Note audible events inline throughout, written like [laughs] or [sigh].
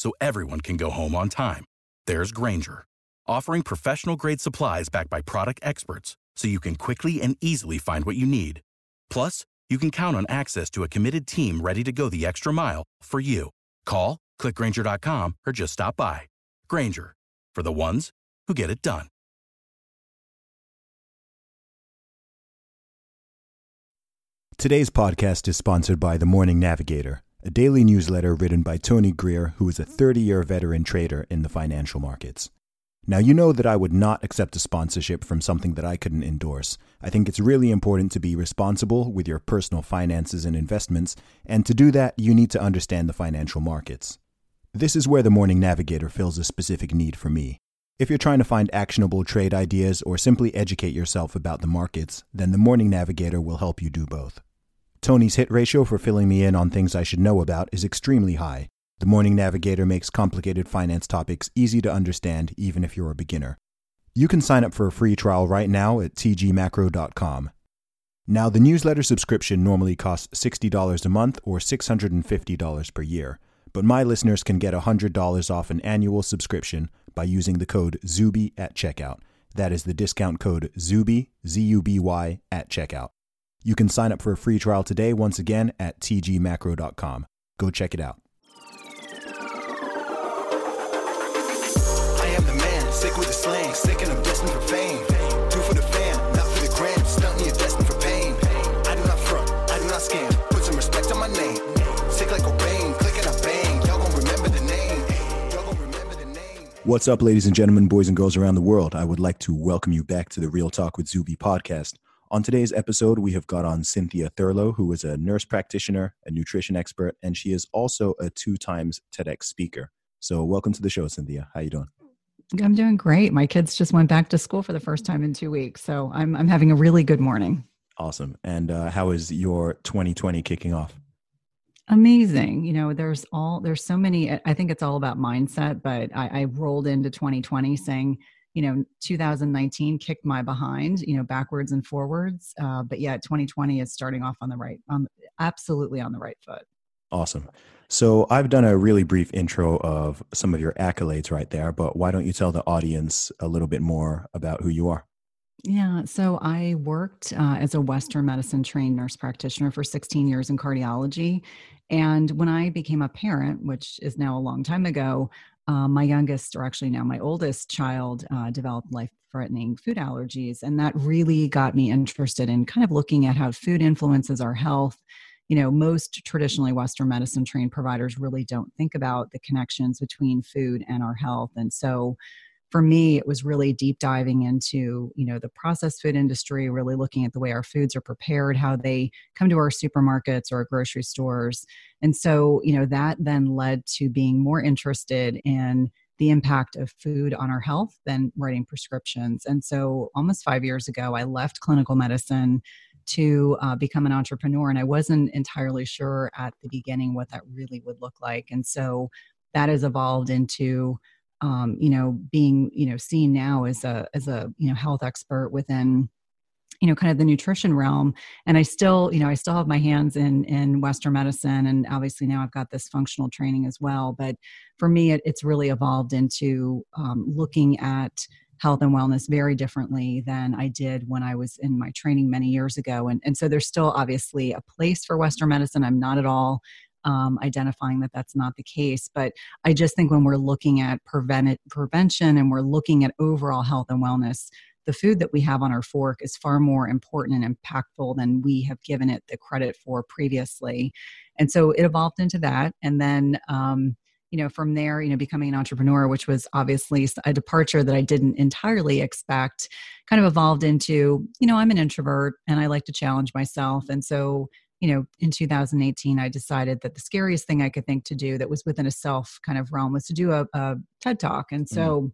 so everyone can go home on time. There's Grainger, offering professional grade supplies backed by product experts so you can quickly and easily find what you need. Plus, you can count on access to a committed team ready to go the extra mile for you. Call, clickgrainger.com, or just stop by. Grainger, for the ones who get it done. Today's podcast is sponsored by The Morning Navigator, a daily newsletter written by Tony Greer, who is a 30 year veteran trader in the financial markets. Now, you know that I would not accept a sponsorship from something that I couldn't endorse. I think it's really important to be responsible with your personal finances and investments, and to do that, you need to understand the financial markets. This is where the Morning Navigator fills a specific need for me. If you're trying to find actionable trade ideas or simply educate yourself about the markets, then the Morning Navigator will help you do both. Tony's hit ratio for filling me in on things I should know about is extremely high. The Morning Navigator makes complicated finance topics easy to understand even if you're a beginner. You can sign up for a free trial right now at tgmacro.com. Now, the newsletter subscription normally costs $60 a month or $650 per year, but my listeners can get $100 off an annual subscription by using the code ZUBY at checkout. That is the discount code ZUBY, Z U B Y, at checkout. You can sign up for a free trial today once again at tgmacro.com. Go check it out. I am the man, sick with the slang, sick and I'm destined for fame. Do for the fam, not for the gram. You're destined for pain. I do not front, I do not scam. Put some respect on my name. Sick like Cobain, click and I bang. Y'all gon' remember the name. Y'all gon' remember the name. What's up, ladies and gentlemen, boys and girls around the world? I would like to welcome you back to the Real Talk with Zuby podcast. On today's episode, we have got on Cynthia Thurlow, who is a nurse practitioner, a nutrition expert, and she is also a two times TEDx speaker. So, welcome to the show, Cynthia. How are you doing? I'm doing great. My kids just went back to school for the first time in two weeks, so I'm I'm having a really good morning. Awesome. And uh, how is your 2020 kicking off? Amazing. You know, there's all there's so many. I think it's all about mindset. But I, I rolled into 2020 saying, you know, 2019 kicked my behind, you know, backwards and forwards. Uh, but yeah 2020 is starting off on the right, on absolutely on the right foot. Awesome. So, I've done a really brief intro of some of your accolades right there, but why don't you tell the audience a little bit more about who you are? Yeah, so I worked uh, as a Western medicine trained nurse practitioner for 16 years in cardiology. And when I became a parent, which is now a long time ago, uh, my youngest, or actually now my oldest child, uh, developed life threatening food allergies. And that really got me interested in kind of looking at how food influences our health. You know, most traditionally Western medicine trained providers really don't think about the connections between food and our health. And so, for me it was really deep diving into you know the processed food industry really looking at the way our foods are prepared how they come to our supermarkets or our grocery stores. And so you know that then led to being more interested in the impact of food on our health than writing prescriptions. And so almost five years ago i left clinical medicine to uh, become an entrepreneur and i wasn't entirely sure at the beginning what that really would look like. And so that has evolved into um, you know, being, you know, seen now as a, as a, you know, health expert within, you know, kind of the nutrition realm. And I still, you know, I still have my hands in, in Western medicine. And obviously now I've got this functional training as well. But for me, it, it's really evolved into um, looking at health and wellness very differently than I did when I was in my training many years ago. And, and so there's still obviously a place for Western medicine. I'm not at all um, identifying that that's not the case. But I just think when we're looking at prevent- prevention and we're looking at overall health and wellness, the food that we have on our fork is far more important and impactful than we have given it the credit for previously. And so it evolved into that. And then, um, you know, from there, you know, becoming an entrepreneur, which was obviously a departure that I didn't entirely expect, kind of evolved into, you know, I'm an introvert and I like to challenge myself. And so, you know, in 2018, I decided that the scariest thing I could think to do that was within a self kind of realm was to do a, a TED talk. And so mm.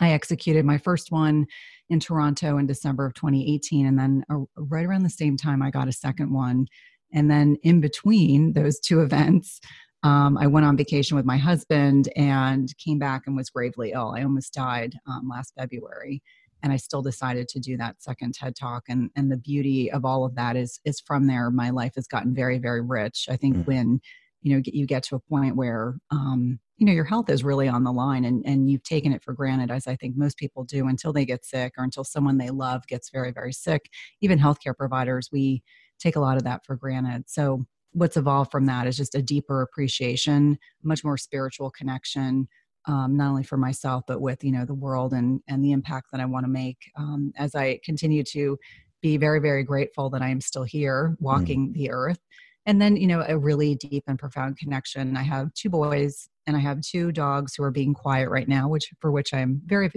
I executed my first one in Toronto in December of 2018. And then uh, right around the same time, I got a second one. And then in between those two [laughs] events, um, I went on vacation with my husband and came back and was gravely ill. I almost died um, last February, and I still decided to do that second TED Talk. And and the beauty of all of that is is from there. My life has gotten very very rich. I think mm. when you know you get to a point where um, you know your health is really on the line and and you've taken it for granted as i think most people do until they get sick or until someone they love gets very very sick even healthcare providers we take a lot of that for granted so what's evolved from that is just a deeper appreciation, much more spiritual connection, um, not only for myself but with you know the world and and the impact that I want to make um, as I continue to be very very grateful that I am still here mm. walking mm. the earth. And then you know a really deep and profound connection. I have two boys and I have two dogs who are being quiet right now, which for which I'm very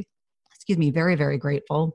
excuse me very very grateful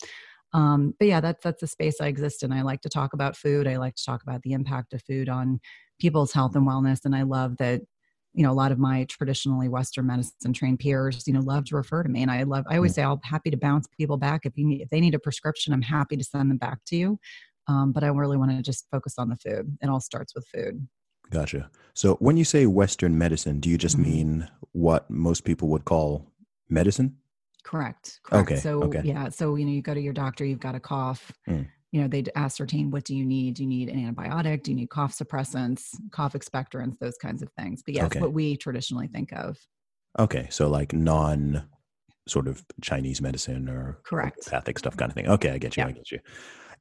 um, but yeah that's that's the space i exist in i like to talk about food i like to talk about the impact of food on people's health and wellness. And I love that, you know, a lot of my traditionally Western medicine trained peers, you know, love to refer to me. And I love, I always mm. say, I'm happy to bounce people back. If you need, if they need a prescription, I'm happy to send them back to you. Um, but I really want to just focus on the food. It all starts with food. Gotcha. So when you say Western medicine, do you just mm-hmm. mean what most people would call medicine? Correct. Correct. Okay. So okay. yeah. So you know, you go to your doctor, you've got a cough. Mm you know they'd ascertain what do you need? Do you need an antibiotic? Do you need cough suppressants cough expectorants? Those kinds of things. But yes okay. what we traditionally think of. Okay so like non sort of chinese medicine or correct. pathic stuff kind of thing. Okay i get you yeah. i get you.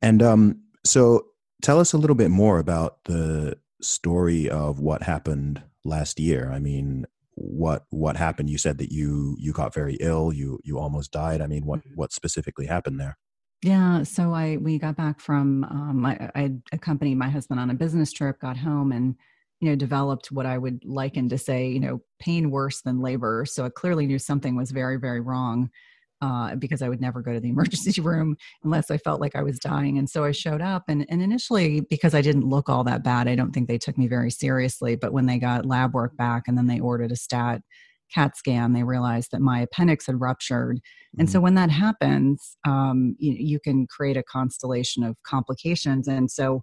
And um so tell us a little bit more about the story of what happened last year. I mean what what happened? You said that you you got very ill you you almost died. I mean what mm-hmm. what specifically happened there yeah, so I we got back from um, I, I accompanied my husband on a business trip, got home, and you know developed what I would liken to say you know pain worse than labor. So I clearly knew something was very very wrong uh, because I would never go to the [laughs] emergency room unless I felt like I was dying. And so I showed up, and and initially because I didn't look all that bad, I don't think they took me very seriously. But when they got lab work back, and then they ordered a stat CAT scan, they realized that my appendix had ruptured. Mm-hmm. And so mm-hmm. when that happens, um, you, you can create a constellation of complications. And so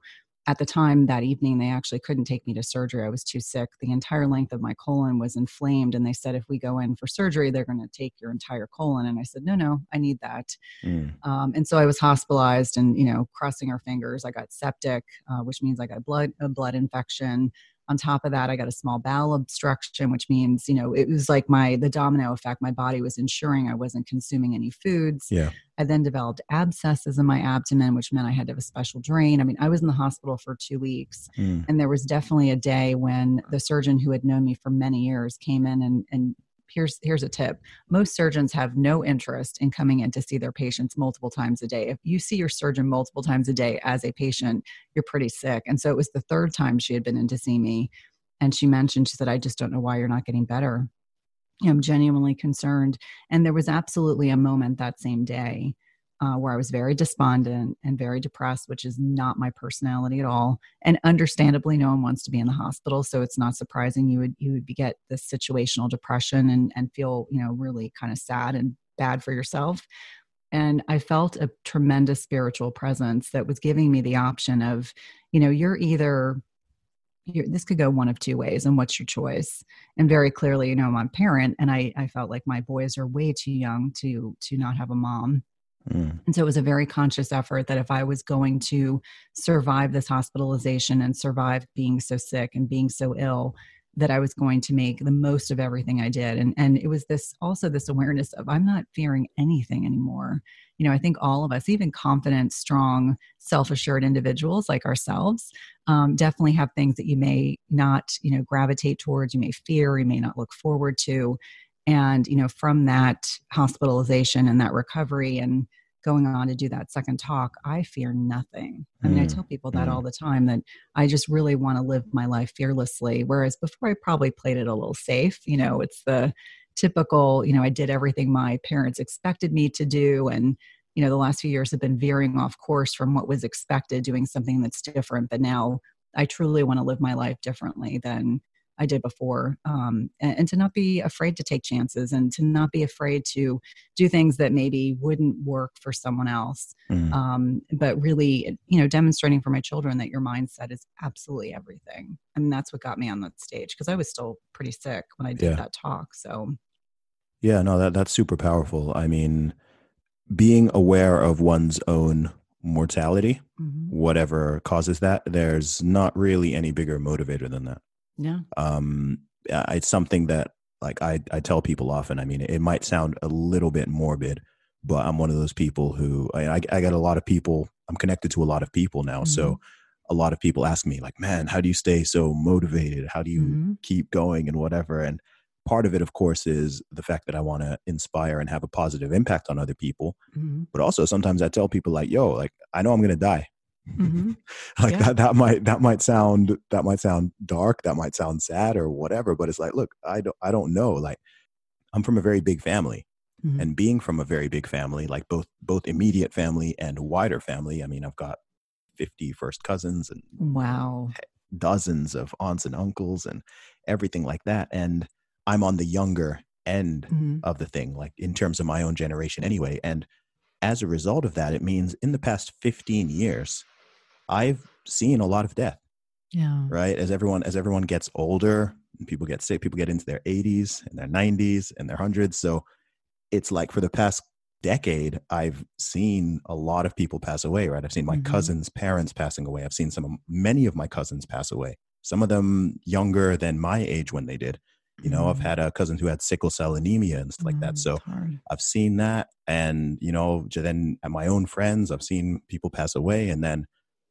at the time that evening, they actually couldn't take me to surgery. I was too sick. The entire length of my colon was inflamed. And they said, if we go in for surgery, they're going to take your entire colon. And I said, no, no, I need that. Mm. Um, and so I was hospitalized and, you know, crossing our fingers, I got septic, uh, which means I got blood, a blood infection on top of that i got a small bowel obstruction which means you know it was like my the domino effect my body was ensuring i wasn't consuming any foods. Yeah. I then developed abscesses in my abdomen which meant i had to have a special drain. I mean i was in the hospital for two weeks mm. and there was definitely a day when the surgeon who had known me for many years came in and, and here's here's a tip. Most surgeons have no interest in coming in to see their patients multiple times a day. If you see your surgeon multiple times a day as a patient you're pretty sick. And so it was the third time she had been in to see me and she mentioned she said i just don't know why you're not getting better. I'm genuinely concerned. And there was absolutely a moment that same day uh, where I was very despondent and very depressed, which is not my personality at all. And understandably, no one wants to be in the hospital, so it's not surprising you would you would get this situational depression and and feel you know really kind of sad and bad for yourself. And I felt a tremendous spiritual presence that was giving me the option of, you know, you're either you're, this could go one of two ways and what's your choice and very clearly you know i'm a parent and I, I felt like my boys are way too young to to not have a mom Mm. And so it was a very conscious effort that if I was going to survive this hospitalization and survive being so sick and being so ill, that I was going to make the most of everything I did. And and it was this also this awareness of I'm not fearing anything anymore. You know, I think all of us, even confident, strong, self-assured individuals like ourselves, um, definitely have things that you may not, you know, gravitate towards, you may fear, you may not look forward to. And, you know, from that hospitalization and that recovery and going on to do that second talk, I fear nothing. I mean, mm. I tell people that mm. all the time that I just really want to live my life fearlessly. Whereas before, I probably played it a little safe. You know, it's the typical, you know, I did everything my parents expected me to do. And, you know, the last few years have been veering off course from what was expected, doing something that's different. But now I truly want to live my life differently than I did before, um, and, and, to not be afraid to take chances and to not be afraid to do things that maybe wouldn't work for someone else. Mm. Um, but really, you know, demonstrating for my children that your mindset is absolutely everything. I mean, that's what got me on that stage because I was still pretty sick when I did yeah. that talk. So, yeah, no, that that's super powerful. I mean, being aware of one's own mortality, mm-hmm. whatever causes that, there's not really any bigger motivator than that. Yeah. Um, it's something that like I, I tell people often. I mean, it might sound a little bit morbid, but I'm one of those people who I, I, I got a lot of people. I'm connected to a lot of people now, mm-hmm. so a lot of people ask me like, "Man, how do you stay so motivated? How do you mm-hmm. keep going and whatever?" And part of it, of course, is the fact that I want to inspire and have a positive impact on other people. Mm-hmm. But also, sometimes I tell people like, "Yo, like I know I'm going to die. Mm-hmm. [laughs] like yeah. that that might that might sound that might sound dark, that might sound sad or whatever, but it's like, look, I don't I don't know. Like I'm from a very big family. Mm-hmm. And being from a very big family, like both both immediate family and wider family, I mean, I've got 50 first cousins and wow, dozens of aunts and uncles and everything like that. And I'm on the younger end mm-hmm. of the thing, like in terms of my own generation anyway. And as a result of that, it means in the past 15 years, I've seen a lot of death. Yeah. Right. As everyone as everyone gets older, people get sick, people get into their 80s and their 90s and their hundreds. So it's like for the past decade, I've seen a lot of people pass away. Right. I've seen my mm-hmm. cousins' parents passing away. I've seen some of many of my cousins pass away. Some of them younger than my age when they did. You know, mm. I've had a cousin who had sickle cell anemia and stuff mm, like that. Mm, so I've seen that. And, you know, then at my own friends, I've seen people pass away. And then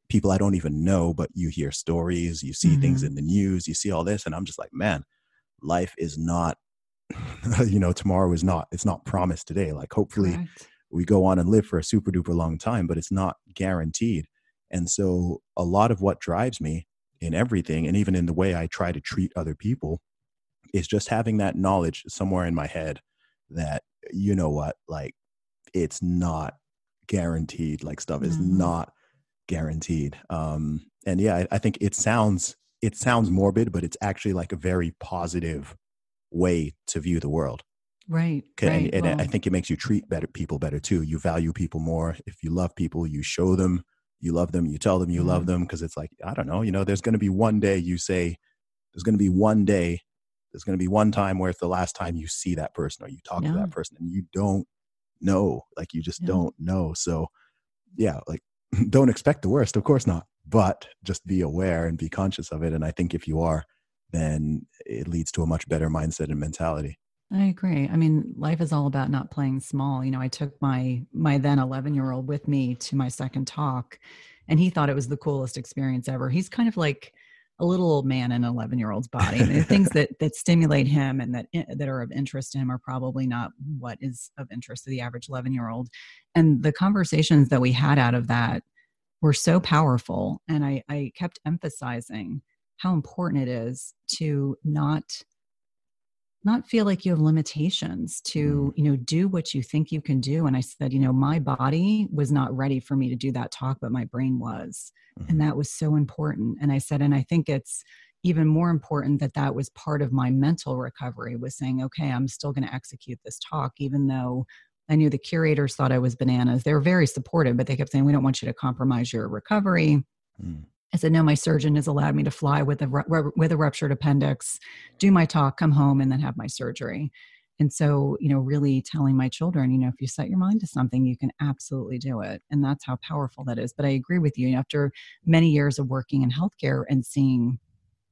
people I don't even know, but you hear stories, you see mm-hmm. things in the news, you see all this, and I'm just like, man, life is not, [laughs] you know, tomorrow is not, it's not promised today. Like, hopefully, Correct. we go on and live for a super duper long time, but it's not guaranteed. And so, a lot of what drives me in everything, and even in the way I try to treat other people, is just having that knowledge somewhere in my head that, you know what, like, it's not guaranteed. Like, stuff is mm-hmm. not guaranteed. Um, and yeah, I, I think it sounds it sounds morbid, but it's actually like a very positive way to view the world. Right. And, right. and well, I think it makes you treat better people better too. You value people more. If you love people, you show them you love them. You tell them you mm-hmm. love them because it's like I don't know. You know, there's going to be one day you say there's going to be one day there's going to be one time where it's the last time you see that person or you talk yeah. to that person and you don't know like you just yeah. don't know so yeah like [laughs] don't expect the worst, of course not, but just be aware and be conscious of it. And I think if you are, then it leads to a much better mindset and mentality. I agree. I mean, life is all about not playing small. You know, I took my my then 11-year-old with me to my second talk and he thought it was the coolest experience ever. He's kind of like a little old man in an 11 year old's body. The things that that stimulate him and that eh, that are of interest to him are probably not what is of interest to the average 11 year old. And the conversations that we had out of that were so powerful. And I, I kept emphasizing how important it is to not not feel like you have limitations to mm. you know do what you think you can do and i said you know my body was not ready for me to do that talk but my brain was mm-hmm. and that was so important and i said and i think it's even more important that that was part of my mental recovery was saying okay i'm still going to execute this talk even though I knew the curators thought I was bananas. They were very supportive, but they kept saying, We don't want you to compromise your recovery. Mm. I said, No, my surgeon has allowed me to fly with a, with a ruptured appendix, do my talk, come home, and then have my surgery. And so, you know, really telling my children, you know, if you set your mind to something, you can absolutely do it. And that's how powerful that is. But I agree with you. After many years of working in healthcare and seeing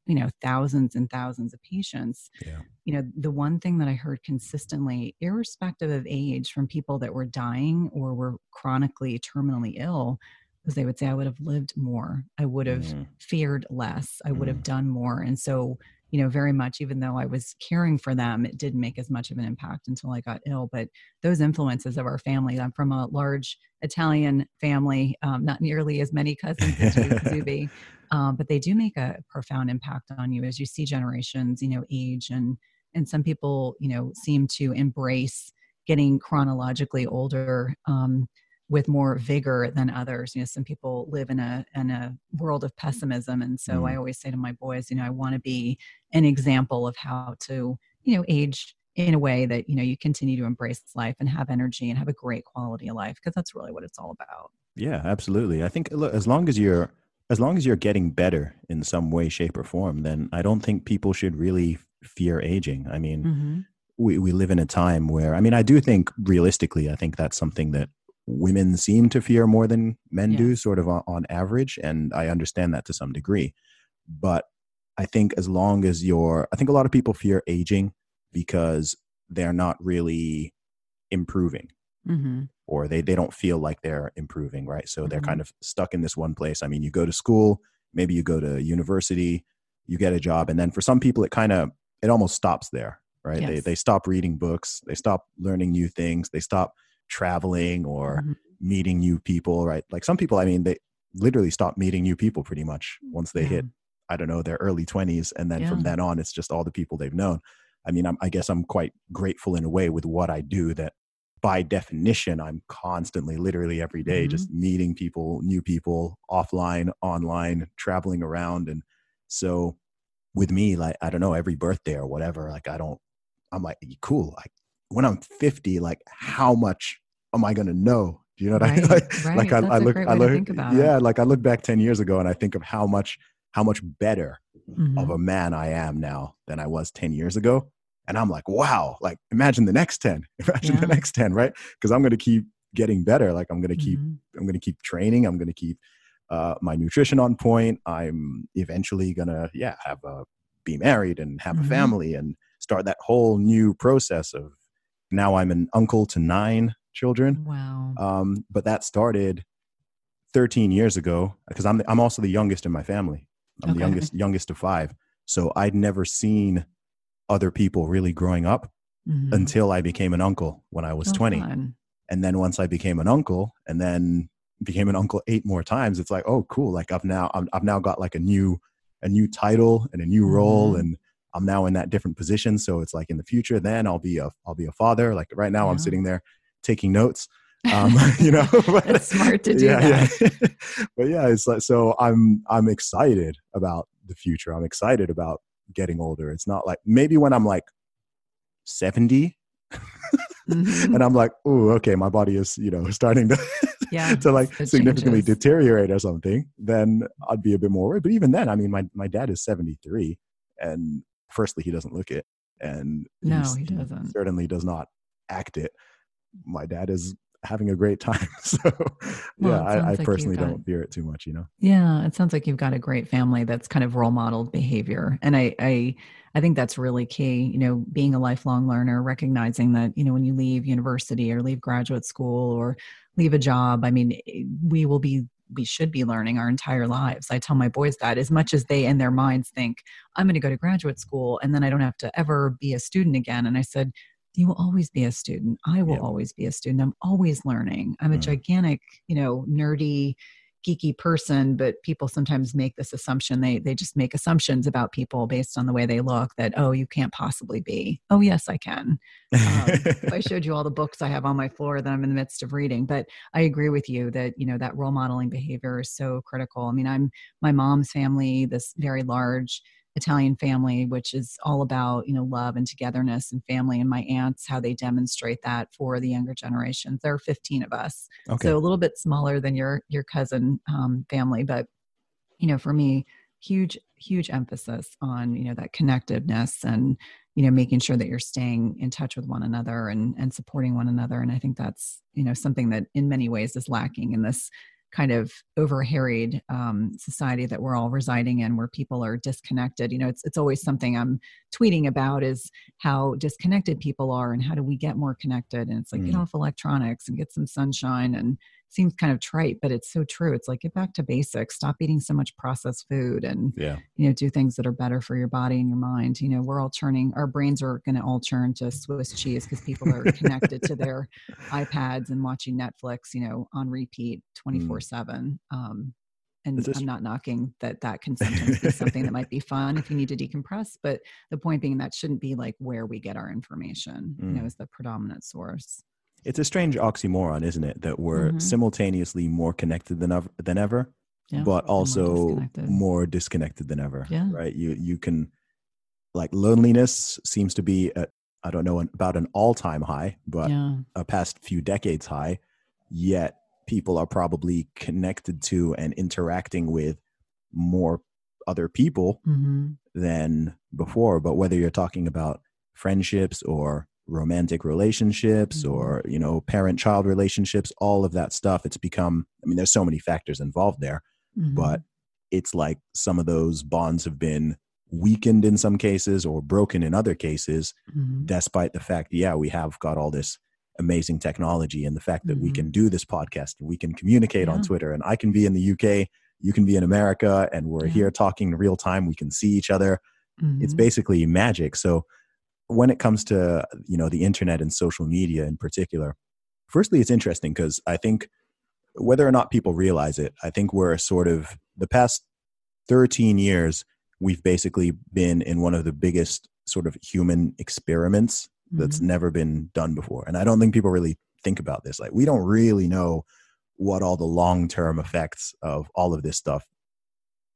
you know thousands and thousands of patients yeah. you know the one thing that i heard consistently irrespective of age from people that were dying or were chronically terminally ill was they would say, I would have lived more. I would have Mm. feared less. I would have Mm. done more. And so, you know, very much, even though I was caring for them, it didn't make as much of an impact until I got ill. But those influences of our family, I'm from a large Italian family, um, not nearly as many cousins as you, [laughs] Zuby, um, but they do make a profound impact on you as you see generations, you know, age and and some people, you know, seem to embrace getting chronologically older um, with more vigor than others. You know, some people live in a in a world of pessimism, and so I Mm. always say to my boys, you know, I want to be an example of how to, you know, age in a way that you know you continue to embrace life and have energy and have a great quality of life because that's really what it's all about. Yeah, absolutely. I think look, as long as you're as long as you're getting better in some way, shape, or form, then I don't think people should really fear aging. I mean, Mm-hmm. we, we live in a time where I mean, I do think realistically, I think that's something that women seem to fear more than men do, sort of on, on average, and I understand that to some degree. But I think as long as you're, I think a lot of people fear aging because they're not really improving Mm-hmm. or they, they don't feel like they're improving, right? So they're Mhm. kind of stuck in this one place. I mean, you go to school, maybe you go to university, you get a job, and then for some people, it kind of it almost stops there, right? They they stop reading books, they stop learning new things, they stop traveling or Mhm. meeting new people, right? Like some people, I mean, they literally stop meeting new people pretty much once they Yeah. hit I don't know their early twenties, and then from then on, it's just all the people they've known. I mean, I'm, I guess I'm quite grateful in a way with what I do that by definition, I'm constantly, literally every day, Mhm. just meeting people, new people, offline, online, traveling around. And so with me, like, I don't know, every birthday or whatever, like, I don't, I'm like, cool. Like, when I'm 50, like, how much am I going to know? Do you know what I mean? [laughs] Like, right. like I, I look, I look, it. yeah, like I look back 10 years ago and I think of how much, how much better Mhm. of a man I am now than I was 10 years ago. And I'm like, wow, like imagine the next 10, [laughs] imagine the next 10, right? Because I'm going to keep getting better. Like I'm going to keep, Mhm. I'm going to keep training. I'm going to keep uh, my nutrition on point. I'm eventually going to, yeah, have a, be married and have Mhm. a family and start that whole new process of now I'm an uncle to nine children. Wow. Um, but that started 13 years ago because I'm, the, I'm also the youngest in my family. I'm the youngest, youngest of five. So I'd never seen other people really growing up Mhm. until I became an uncle when I was Oh, 20. fun. And then once I became an uncle and then became an uncle eight more times, it's like, oh, cool. Like I've now, I'm, I've now got like a new, a new title and a new role Mhm. and I'm now in that different position. So it's like in the future, then I'll be a, I'll be a father. Like right now I'm sitting there taking notes. [laughs] Um, [laughs] you know, [laughs] but- It's smart to do yeah, that. yeah. but yeah, it's like so I'm I'm excited about the future. I'm excited about getting older. It's not like maybe when I'm like 70 Mhm. and I'm like, oh, okay, my body is, you know, starting to Yeah, to like significantly changes. deteriorate or something, then I'd be a bit more worried. But even then, I mean, my my dad is 73 and firstly he doesn't look it and No, he doesn't. certainly does not act it. My dad is having a great time. [laughs] So Well, yeah, I, I like personally got- don't fear it too much, you know. Yeah, it sounds like you've got a great family that's kind of role modeled behavior. And I I I think that's really key, you know, being a lifelong learner, recognizing that, you know, when you leave university or leave graduate school or leave a job, I mean, eh, we will be we should be learning our entire lives. I tell my boys that as much as they in their minds think, I'm going to go to graduate school and then I don't have to ever be a student again. And I said, you will always be a student. I will always be a student. I'm always learning. I'm a Mhm. gigantic, you know, nerdy, geeky person, but people sometimes make this assumption. They they just make assumptions about people based on the way they look that, oh, you can't possibly be. Oh, yes, I can. Um, if I [laughs] showed you all the books I have on my floor that I'm in the midst of reading. But I agree with you that, you know, that role modeling behavior is so critical. I mean, I'm my mom's family, this very large Italian family, which is all about, you know, love and togetherness and family. And my aunts, how they demonstrate that for the younger generations. There are 15 of us. okay. So a little bit smaller than your your cousin um, family, but you know, for me, huge huge emphasis on you know that connectiveness and you know making sure that you're staying in touch with one another and and supporting one another. And I think that's you know something that in many ways is lacking in this kind of over harried um, society that we're all residing in where people are disconnected you know it's, it's always something i'm tweeting about is how disconnected people are and how do we get more connected and it's like get Mm. off electronics and get some sunshine and seems kind of trite, but it's so true. It's like get back to basics. Stop eating so much processed food and Yeah. you know do things that are better for your body and your mind. You know, we're all churning our brains are going to all churn to Swiss cheese because people are connected to their [laughs] iPads and watching Netflix, you know, on repeat 24/7. Um and this- I'm not knocking that that can sometimes be something that might be [laughs] fun if you need to decompress, but the point being that shouldn't be like where we get our information, you know, Mm. as the predominant source. It's a strange oxymoron, isn't it? That we're Mhm. simultaneously more connected than ever, than ever Yeah, but and more also disconnected. more disconnected than ever. Yeah. Right. You you can like loneliness seems to be at I don't know an, about an all time high, but yeah. a past few decades high. Yet people are probably connected to and interacting with more other people hmm than before. But whether you're talking about friendships or romantic relationships Mhm. or you know parent child relationships all of that stuff it's become i mean there's so many factors involved there Mm-hmm. but it's like some of those bonds have been weakened in some cases or broken in other cases Mhm. despite the fact yeah we have got all this amazing technology and the fact that we Mhm. can do this podcast and we can communicate on twitter and i can be in the uk you can be in america and we're Yeah. here talking in real time we can see each other it's Mhm. basically magic so when it comes to you know the internet and social media in particular firstly it's interesting because i think whether or not people realize it i think we're sort of the past 13 years we've basically been in one of the biggest sort of human experiments that's Mhm. never been done before and i don't think people really think about this like we don't really know what all the long-term effects of all of this stuff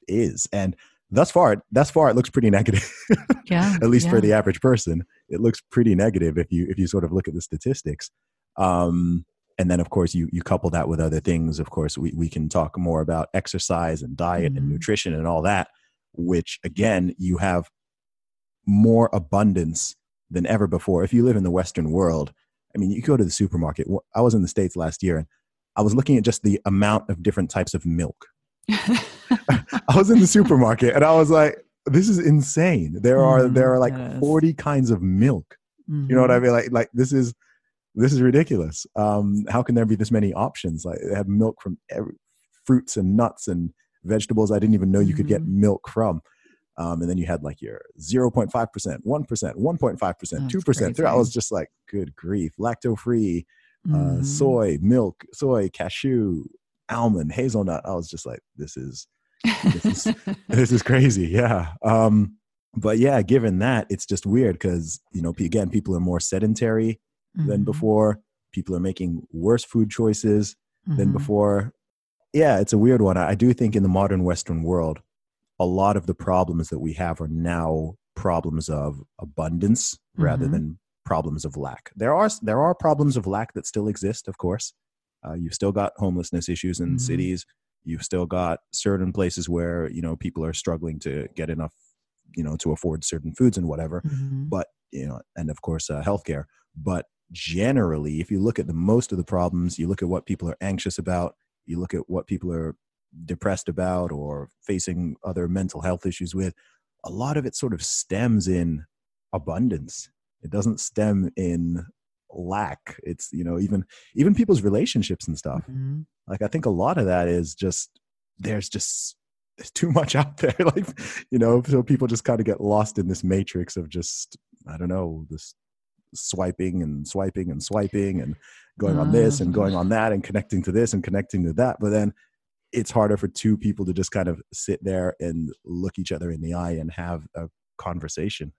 is and thus far thus far it looks pretty negative [laughs] yeah. at least for the average person it looks pretty negative if you if you sort of look at the statistics um and then of course you you couple that with other things of course we, we can talk more about exercise and diet and Mhm. nutrition and all that which again you have more abundance than ever before if you live in the western world i mean you go to the supermarket i was in the states last year and i was looking at just the amount of different types of milk [laughs] I was in the supermarket and I was like, this is insane. There are Mm, there are like is. 40 kinds of milk. You know what I Mhm. mean? Like like this is this is ridiculous. Um how can there be this many options? Like they have milk from every, fruits and nuts and vegetables I didn't even know you could get Mhm. milk from. Um, and then you had like your 0.5%, 1%, 1.5%, That's 2%. Three. I was just like, good grief. Lacto free, uh, Mhm. soy, milk, soy, cashew, almond, hazelnut. I was just like, this is this is [laughs] this is crazy yeah um but yeah given that it's just weird because you know again people are more sedentary than Mhm. before people are making worse food choices than Mhm. before yeah it's a weird one I do think in the modern western world a lot of the problems that we have are now problems of abundance rather Mhm. than problems of lack there are there are problems of lack that still exist of course uh, you've still got homelessness issues in Mhm. cities you've still got certain places where you know people are struggling to get enough you know to afford certain foods and whatever Mhm. but you know and of course uh, healthcare but generally if you look at the most of the problems you look at what people are anxious about you look at what people are depressed about or facing other mental health issues with a lot of it sort of stems in abundance. It doesn't stem in lack. It's you know even even people's relationships and stuff. Mhm. like i think a lot of that is just there's just there's [laughs] too much out there. [laughs] Like you know so people just kind of get lost in this matrix of just i don't know this swiping and swiping and swiping and going on this and going on that and connecting to this and connecting to that. But then it's harder for two people to just kind of sit there and look each other in the eye and have a conversation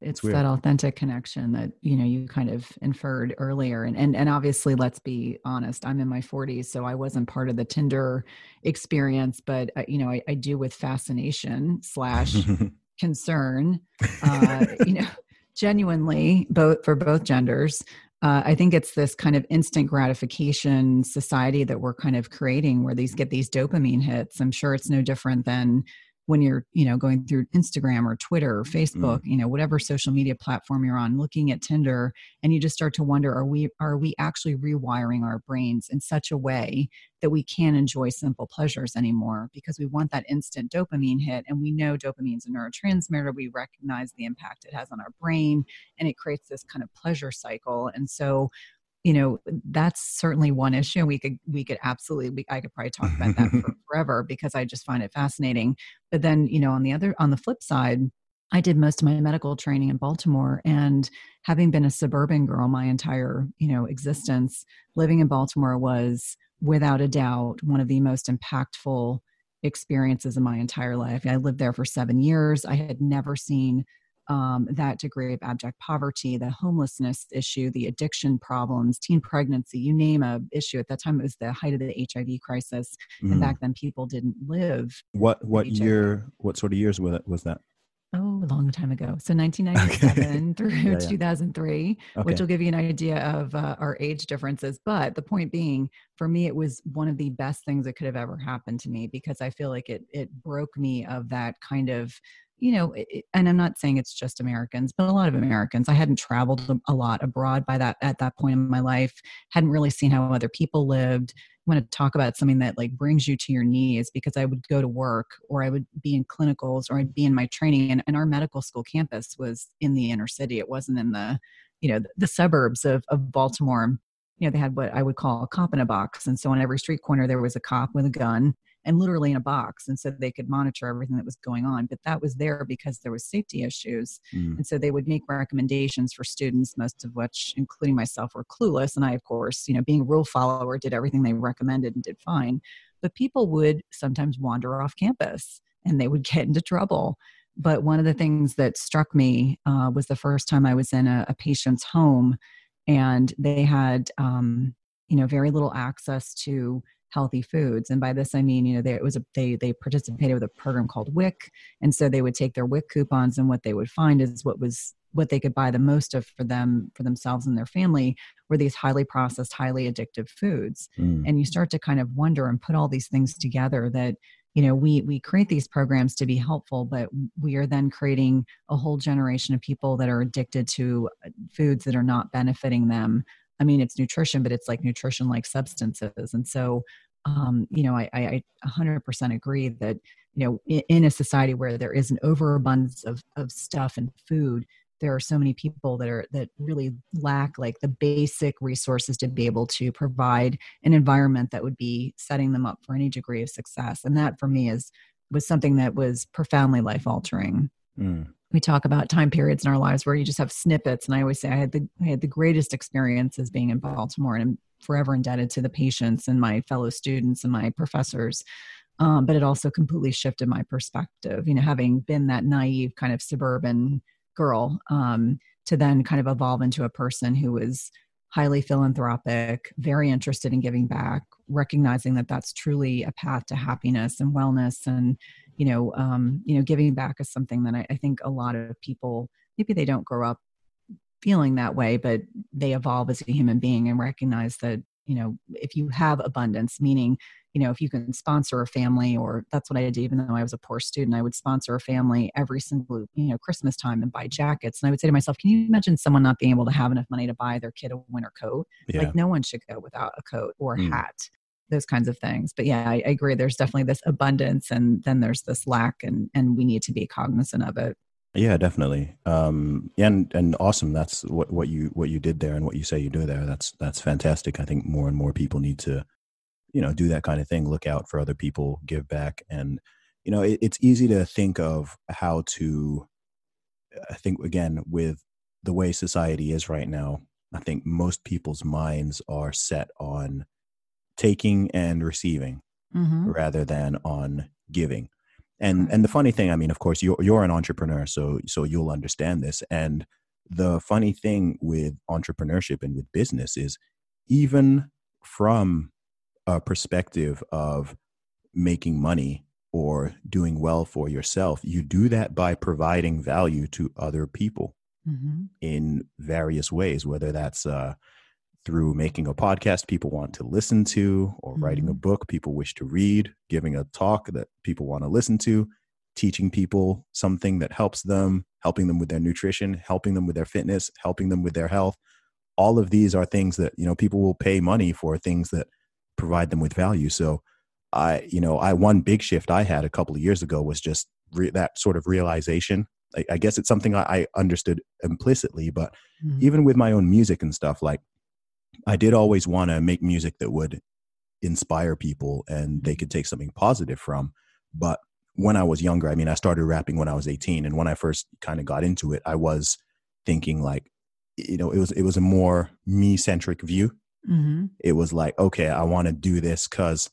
it's weird. that authentic connection that you know you kind of inferred earlier and and and obviously let's be honest i'm in my 40s so i wasn't part of the tinder experience but uh, you know I, I do with fascination slash [laughs] concern uh, you know [laughs] genuinely both for both genders uh, i think it's this kind of instant gratification society that we're kind of creating where these get these dopamine hits. I'm sure it's no different than when you're you know going through instagram or twitter or mm-hmm. facebook you know whatever social media platform you're on looking at tinder and you just start to wonder are we are we actually rewiring our brains in such a way that we can't enjoy simple pleasures anymore because we want that instant dopamine hit and we know dopamine's a neurotransmitter we recognize the impact it has on our brain and it creates this kind of pleasure cycle and so you know that's certainly one issue we could we could absolutely we, i could probably [laughs] talk about that for forever because i just find it fascinating. But then you know on the other on the flip side i did most of my medical training in baltimore and having been a suburban girl my entire you know existence living in baltimore was without a doubt one of the most impactful experiences in my entire life. I lived there for seven years. I had never seen um, that degree of abject poverty, the homelessness issue, the addiction problems, teen pregnancy, you name a issue. At that time, it was the height of the HIV crisis, mm. and back then people didn't live. What what year? What sort of years was that? Was that? Oh, a long time ago. So 1997 okay. [laughs] through yeah, yeah. 2003, okay. which will give you an idea of uh, our age differences. But the point being, for me, it was one of the best things that could have ever happened to me because I feel like it it broke me of that kind of you know, it, and I'm not saying it's just Americans, but a lot of Americans. I hadn't traveled a lot abroad by that at that point in my life. Hadn't really seen how other people lived. I want to talk about something that like brings you to your knees because I would go to work or I would be in clinicals or I'd be in my training. And, and our medical school campus was in the inner city. It wasn't in the, you know, the, the suburbs of, of Baltimore. You know, they had what I would call a cop in a box. And so on every street corner, there was a cop with a gun and literally in a box and so they could monitor everything that was going on but that was there because there was safety issues mm. and so they would make recommendations for students most of which including myself were clueless and i of course you know being a rule follower did everything they recommended and did fine but people would sometimes wander off campus and they would [laughs] get into trouble but one of the things that struck me uh, was the first time i was in a, a patient's home and they had um, you know very little access to healthy foods and by this i mean you know there it was a they they participated with a program called wic and so they would take their wic coupons and what they would find is what was what they could buy the most of for them for themselves and their family were these highly processed highly addictive foods mm. and you start to kind of wonder and put all these things together that you know we we create these programs to be helpful but we are then creating a whole generation of people that are addicted to uh, foods that are not benefiting them I mean, it's nutrition, but it's like nutrition like substances. And so, um, you know, I, I, 100% agree that, you know, in, in, a society where there is an overabundance of, of stuff and food, there are so many people that are that really lack like the basic resources to be able to provide an environment that would be setting them up for any degree of success and that for me is was something that was profoundly life altering mm. We talk about time periods in our lives where you just have snippets and i always say i had the i had the greatest experiences being in baltimore and i'm forever indebted to the patients and my fellow students and my professors. Um, but it also completely shifted my perspective you know having been that naive kind of suburban girl um, to then kind of evolve into a person who was highly philanthropic very interested in giving back recognizing that that's truly a path to happiness and wellness and you know um, you know giving back is something that I, I think a lot of people maybe they don't grow up feeling that way but they evolve as a human being and recognize that you know if you have abundance meaning you know if you can sponsor a family or that's what i did even though i was a poor student i would sponsor a family every single you know christmas time and buy jackets and i would say to myself can you imagine someone not being able to have enough money to buy their kid a winter coat yeah. like no one should go without a coat or a mm. hat those kinds of things. But yeah I, I, agree there's definitely this abundance and then there's this lack and and we need to be cognizant of it. Yeah definitely. Um and and awesome that's what what you what you did there and what you say you do there that's that's fantastic. I think more and more people need to you know do that kind of thing look out for other people give back. And you know it, it's easy to think of how to i think again with the way society is right now i think most people's minds are set on taking and receiving mm-hmm. rather than on giving. And and the funny thing, I mean, of course, you're you're an entrepreneur, so so you'll understand this. And the funny thing with entrepreneurship and with business is even from a perspective of making money or doing well for yourself, you do that by providing value to other people mm-hmm. in various ways, whether that's uh, through making a podcast people want to listen to, or mm-hmm. writing a mm-hmm. book people wish to read, giving a talk that people want to listen to, teaching people something that helps them, helping them with their nutrition, helping them with their fitness, helping them with their health. All of these are things that, you know, people will pay money for things that provide them with value. So I, you know, I one big shift I had a couple of years ago was just re- that sort of realization. I, I guess it's something I, I understood implicitly, but mm-hmm. even with my own music and stuff, like I did always want to make music that would inspire people and they could take something positive from. But when I was younger, I mean, I started rapping when I was 18. And when I first kind of got into it, I was thinking like, you know, it was, it was a more me centric view. Mm-hmm. It was like, okay, I want to do this because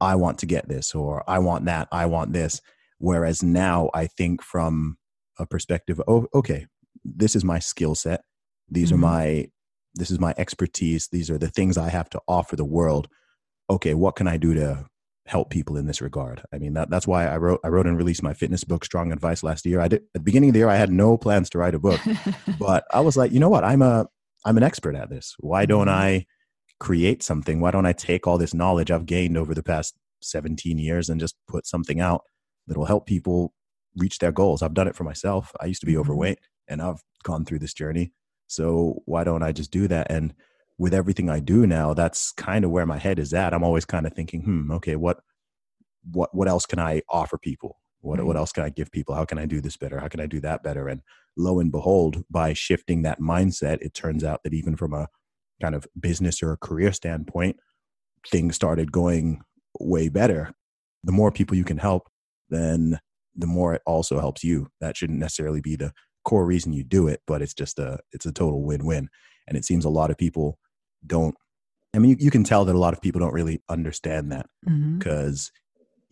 I want to get this, or I want that, I want this. Whereas now I think from a perspective, oh, okay, this is my skill set. These mm-hmm. are my, this is my expertise. These are the things I have to offer the world. Okay, what can I do to help people in this regard. I mean, that, that's why I wrote, I wrote and released my fitness book, Strong Advice, last year. I did at the beginning of the year, I had no plans to write a book, [laughs] but I was like, you know what? I'm a, I'm an expert at this. Why don't mm-hmm. I create something? Why don't I take all this knowledge I've gained over the past 17 years and just put something out that'll help people reach their goals? I've done it for myself. I used to be mm-hmm. overweight and I've gone through this journey. So why don't I just do that? And with everything I do now, that's kind of where my head is at. I'm always kind of thinking, hmm, okay, what what what else can I offer people? What right. what else can I give people? How can I do this better? How can I do that better? And lo and behold, by shifting that mindset, it turns out that even from a kind of business or a career standpoint, things started going way better. The more people you can help, then the more it also helps you. That shouldn't necessarily be the core reason you do it, but it's just a it's a total win-win. And it seems a lot of people don't i mean you, you can tell that a lot of people don't really understand that because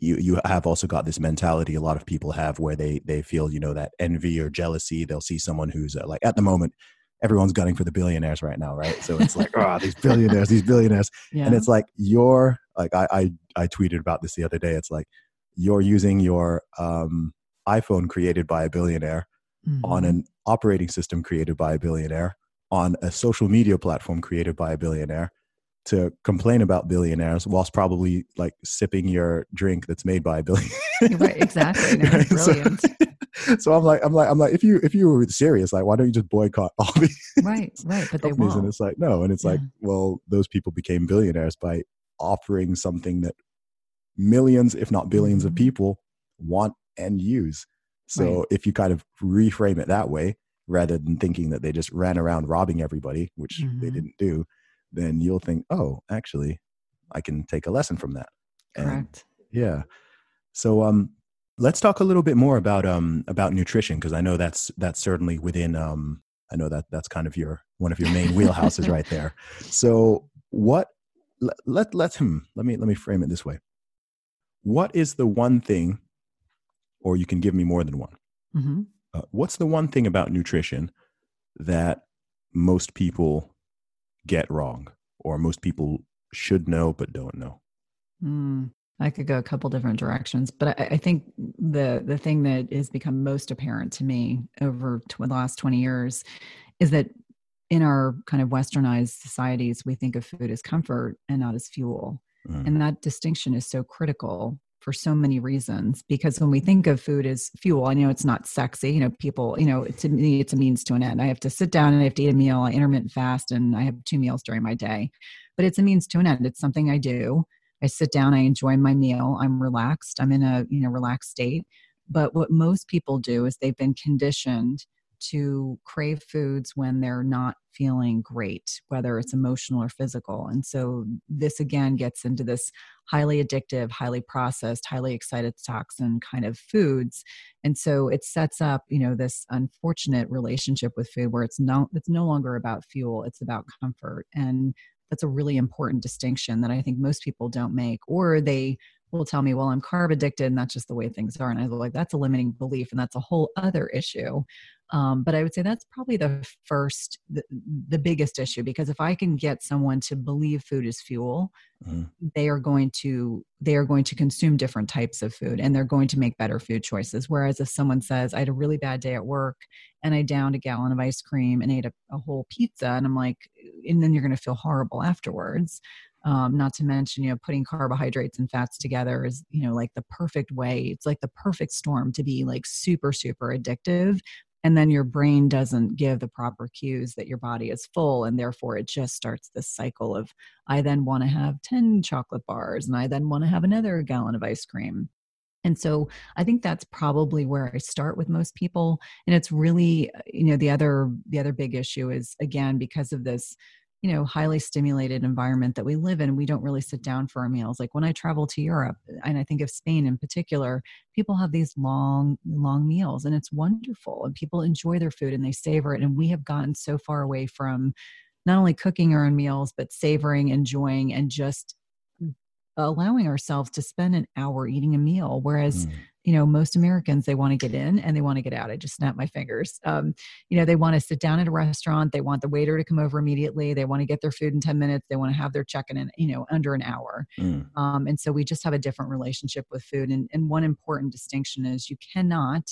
mm-hmm. you you have also got this mentality a lot of people have where they they feel you know that envy or jealousy they'll see someone who's uh, like at the moment everyone's gunning for the billionaires right now right so it's like [laughs] oh these billionaires these billionaires yeah. and it's like you're like I, I i tweeted about this the other day it's like you're using your um iphone created by a billionaire mm-hmm. on an operating system created by a billionaire on a social media platform created by a billionaire to complain about billionaires whilst probably like sipping your drink that's made by a billionaire. right, exactly. [laughs] No, brilliant. So, [laughs] so, I'm like, I'm like, I'm like, if you if you were serious, like, why don't you just boycott all these? Right, right. But they won't. And it's like, no, and it's yeah. like, well, those people became billionaires by offering something that millions, if not 1000000000s mm-hmm. of people want and use. So right. if you kind of reframe it that way, rather than thinking that they just ran around robbing everybody, which mm-hmm. they didn't do, then you'll think, oh, actually, I can take a lesson from that. Correct. And, yeah. So um, let's talk a little bit more about um about nutrition because I know that's that's certainly within um I know that that's kind of your one of your main wheelhouses right there. [laughs] So what let, let let him let me let me frame it this way. What is the one thing, or you can give me more than one. Mm-hmm uh, what's the one thing about nutrition that most people get wrong or most people should know but don't know mm, i could go a couple different directions but I, I, think the the thing that has become most apparent to me over tw- the last 20 years is that in our kind of westernized societies we think of food as comfort and not as fuel mm. and that distinction is so critical for so many reasons because when we think of food as fuel i know it's not sexy you know people you know to me it's a means to an end. I have to sit down and i have to eat a meal. I intermittent fast and i have two meals during my day. But it's a means to an end. It's something i do. I sit down i enjoy my meal i'm relaxed i'm in a you know relaxed state. But what most people do is they've been conditioned to crave foods when they're not feeling great, whether it's mm-hmm. emotional or physical. And so this again gets into this highly addictive, highly processed, highly excited toxin kind of foods. And so it sets up, you know, this unfortunate relationship with food where it's no it's no longer about fuel, it's about comfort. And that's a really important distinction that I think most people don't make, or they will tell me, well, I'm carb addicted and that's just the way things are. And I was like, that's a limiting belief and that's a whole other issue. Um, but I would say that's probably the first, the, the, biggest issue because if I can get someone to believe food is fuel, mm-hmm. they are going to they are going to consume different types of food and they're going to make better food choices. Whereas if someone says, "I had a really bad day at work and I downed a gallon of ice cream and ate a, a whole pizza," and I'm like, and then you're going to feel horrible afterwards. Um, not to mention, you know, putting carbohydrates and fats together is, you know, like the perfect way. It's like the perfect storm to be like super, super addictive, and then your brain doesn't give the proper cues that your body is full and therefore it just starts this cycle of i then want to have 10 chocolate bars and i then want to have another gallon of ice cream. And so i think that's probably where i start with most people and it's really uh, you know the other the other big issue is again because of this you know highly stimulated environment that we live in we don't really sit down for our meals. Like when i travel to europe and i think of spain in particular people have these long long meals and it's wonderful and people enjoy their food and they savor it and we have gotten so far away from not only cooking our own meals but savoring enjoying and just allowing ourselves to spend an hour eating a meal whereas mm. you know most americans they want to get in and they want to get out i just snap my fingers um, you know they want to sit down at a restaurant they want the waiter to come over immediately they want to get their food in 10 minutes they want to have their check-in in you know under an hour mm. um, and so we just have a different relationship with food and, and one important distinction is you cannot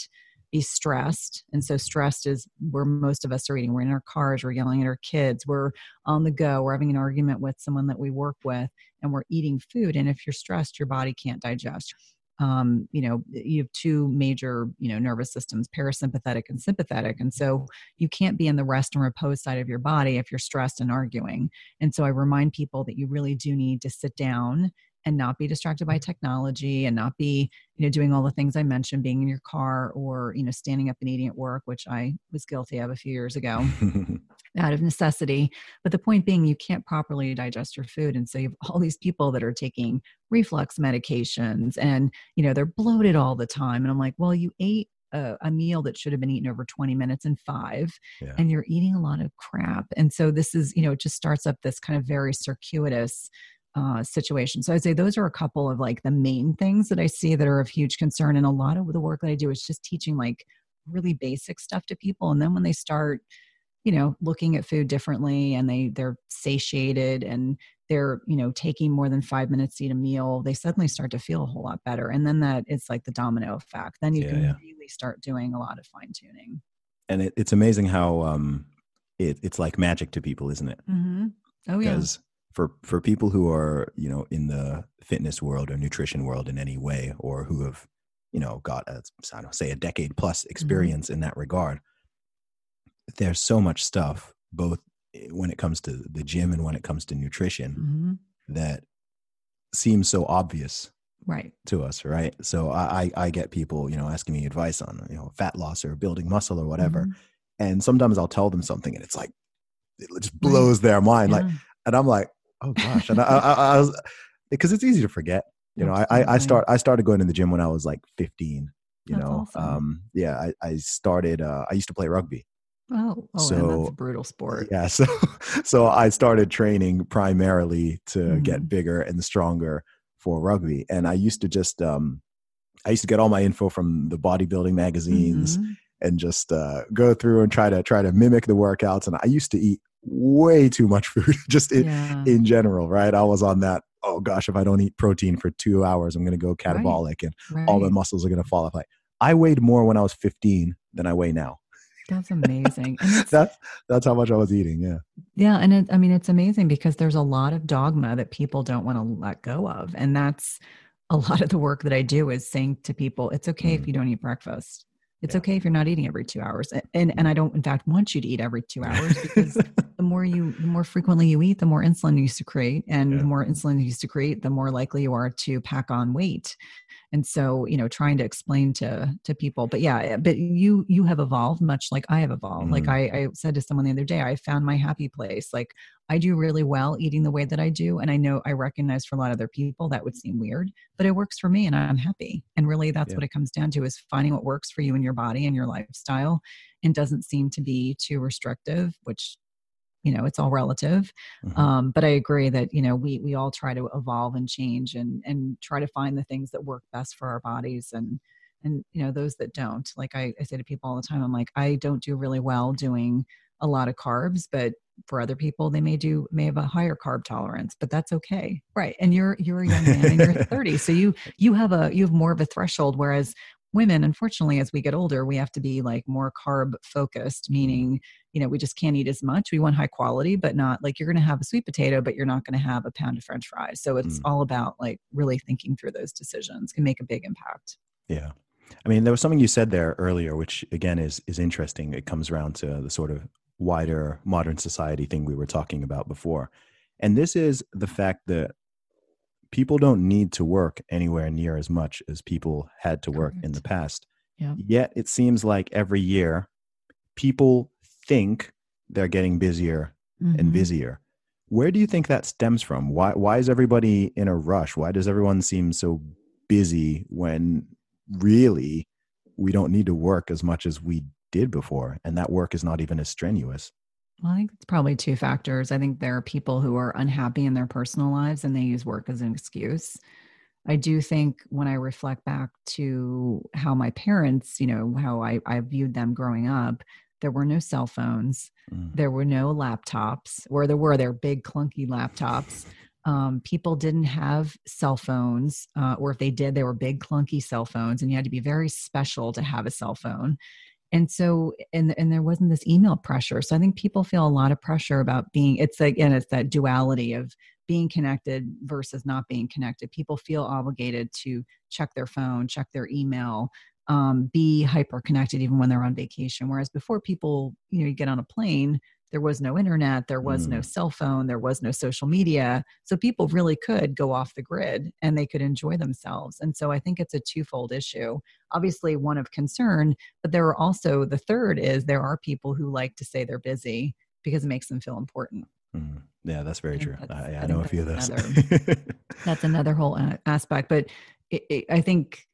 be stressed. And so, stressed is where most of us are eating. We're in our cars, we're yelling at our kids, we're on the go, we're having an argument with someone that we work with, and we're eating food. And if you're stressed, your body can't digest. Um, you know, you have two major, you know, nervous systems, parasympathetic and sympathetic. And so you can't be in the rest and repose side of your body if you're stressed and arguing. And so I remind people that you really do need to sit down and not be distracted by technology and not be you know doing all the things i mentioned being in your car or you know standing up and eating at work which i was guilty of a few years ago [laughs] out of necessity. But the point being you can't properly digest your food. And so you have all these people that are taking reflux medications and you know they're bloated all the time. And i'm like well you ate a, a, meal that should have been eaten over 20 minutes in five yeah. and you're eating a lot of crap. And so this is you know it just starts up this kind of very circuitous uh, situation. So I'd say those are a couple of like the main things that I see that are of huge concern. And a lot of the work that I do is just teaching like really basic stuff to people. And then when they start, you know, looking at food differently and they they're satiated and they're you know taking more than five minutes to eat a meal, they suddenly start to feel a whole lot better. And then that it's like the domino effect. Then you yeah, can yeah. really start doing a lot of fine tuning. And it, it's amazing how um, it, it's like magic to people, isn't it? Mm-hmm. Oh yeah. Because for for people who are you know in the fitness world or nutrition world in any way or who have you know got a I don't say a decade plus mm-hmm. experience mm-hmm. in that regard there's so much stuff both eh, when it comes to the gym and when it comes to nutrition mm-hmm. that seems so obvious right to us right so I, I get people you know asking me advice on you know fat loss or building muscle or whatever mm-hmm. and sometimes i'll tell them something and it's like it just blows their mind yeah. like and i'm like oh gosh, and I, I, I was because it's easy to forget. You know, I, I start I started going to the gym when I was like 15. You that's know, awesome. um, yeah, I, I started. Uh, I used to play rugby. Oh, oh, so that's a brutal sport. Yeah, [laughs] so so I started training primarily to mm-hmm. get bigger and stronger for rugby, and I used to just um, I used to get all my info from the bodybuilding magazines mm-hmm. and just uh, go through and try to try to mimic the workouts. And I used to eat way too much food [laughs] just in, yeah. in general right i was on that oh gosh if i don't eat protein for two hours i'm going to go catabolic right. and right. all my muscles are going to fall off like i weighed more when i was 15 than i weigh now that's amazing [laughs] that's that's how much i was eating yeah yeah and it, i mean it's amazing because there's a lot of dogma that people don't want to let go of and that's a lot of the work that i do is saying to people it's okay mm. if you don't eat breakfast it's yeah. okay if you're not eating every two hours and, and i don't in fact want you to eat every two hours because [laughs] the more you the more frequently you eat the more insulin you secrete and yeah. the more insulin you secrete the more likely you are to pack on weight and so you know trying to explain to to people but yeah but you you have evolved much like i have evolved mm-hmm. like I, I said to someone the other day i found my happy place like i do really well eating the way that i do and i know i recognize for a lot of other people that would seem weird but it works for me and i'm happy and really that's yeah. what it comes down to is finding what works for you and your body and your lifestyle and doesn't seem to be too restrictive which you know it's all relative mm-hmm. um, but i agree that you know we we all try to evolve and change and and try to find the things that work best for our bodies and and you know those that don't. Like I, I say to people all the time i'm like i don't do really well doing a lot of carbs but for other people they may do may have a higher carb tolerance but that's okay. Right. And you're you're a young man and you're [laughs] 30 so you you have a you have more of a threshold whereas women unfortunately as we get older we have to be like more carb focused meaning you know we just can't eat as much we want high quality but not like you're going to have a sweet potato but you're not going to have a pound of french fries so it's mm. all about like really thinking through those decisions can make a big impact yeah i mean there was something you said there earlier which again is is interesting it comes around to the sort of wider modern society thing we were talking about before and this is the fact that people don't need to work anywhere near as much as people had to work Correct. in the past. Yeah. Yet it seems like every year people think they're getting busier mm-hmm. and busier. Where do you think that stems from? Why why is everybody in a rush? Why does everyone seem so busy when really we don't need to work as much as we did before and that work is not even as strenuous? Well, I think it's probably two factors. I think there are people who are unhappy in their personal lives and they use work as an excuse. I do think when I reflect back to how my parents, you know, how I, I viewed them growing up, there were no cell phones, mm. there were no laptops, or there were, there big clunky laptops. Um, people didn't have cell phones, uh, or if they did, they were big clunky cell phones, and you had to be very special to have a cell phone and so and and there wasn't this email pressure so i think people feel a lot of pressure about being it's again it's that duality of being connected versus not being connected people feel obligated to check their phone check their email um, be hyper connected even when they're on vacation. Whereas before people you know you get on a plane there was no internet there was mm. no cell phone there was no social media. So people really could go off the grid and they could enjoy themselves. And so i think it's a twofold issue. Obviously one of concern but there are also the third is there are people who like to say they're busy because it makes them feel important. Mm. yeah that's very true. I, I, know a few of those. that's another whole aspect but it, it, i think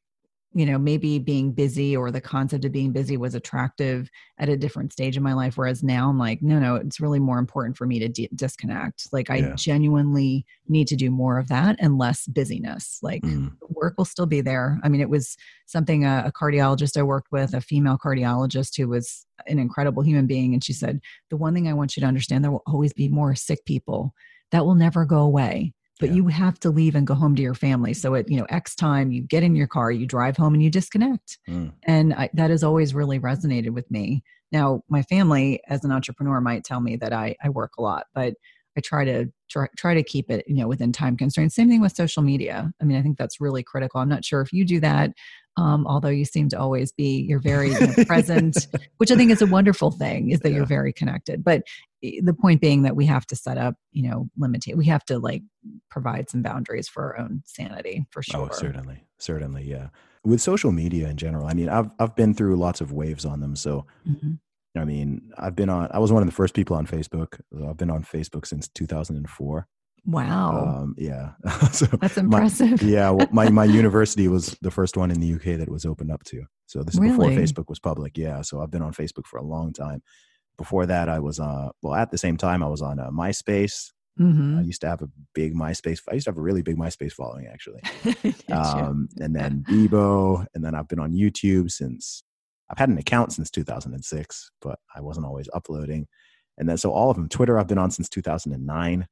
you know maybe being busy or the concept of being busy was attractive at a different stage in my life whereas now i'm like no no it's really more important for me to de- disconnect. Like i yeah. genuinely need to do more of that and less busyness. Like mm. work will still be there. I mean it was something a, a cardiologist i worked with a female cardiologist who was an incredible human being and she said the one thing i want you to understand there will always be more sick people. That will never go away but yeah. you have to leave and go home to your family. So at you know x time you get in your car you drive home and you disconnect. Mm. and I, that has always really resonated with me. Now my family as an entrepreneur might tell me that i, I work a lot but i try to try, try to keep it you know within time constraints. Same thing with social media. I mean i think that's really critical. I'm not sure if you do that um, although you seem to always be you're very you know, present [laughs] which i think is a wonderful thing is that yeah. you're very connected but the point being that we have to set up you know limitate we have to like provide some boundaries for our own sanity for oh, sure oh certainly certainly yeah with social media in general i mean i've i've been through lots of waves on them so mm-hmm. i mean i've been on i was one of the first people on facebook i've been on facebook since 2004 Wow. Um, yeah. [laughs] so That's impressive. My, yeah. Well, my, my [laughs] university was the first one in the UK that was opened up to. So this is really? before Facebook was public. Yeah. So I've been on Facebook for a long time before that, I was uh well at the same time I was on uh, MySpace. Mm-hmm. I used to have a big MySpace. I used to have a really big MySpace following actually. [laughs] um, and then Bebo, and then I've been on YouTube since I've had an account since 2006, but I wasn't always uploading. And then so all of them, Twitter, I've been on since 2009.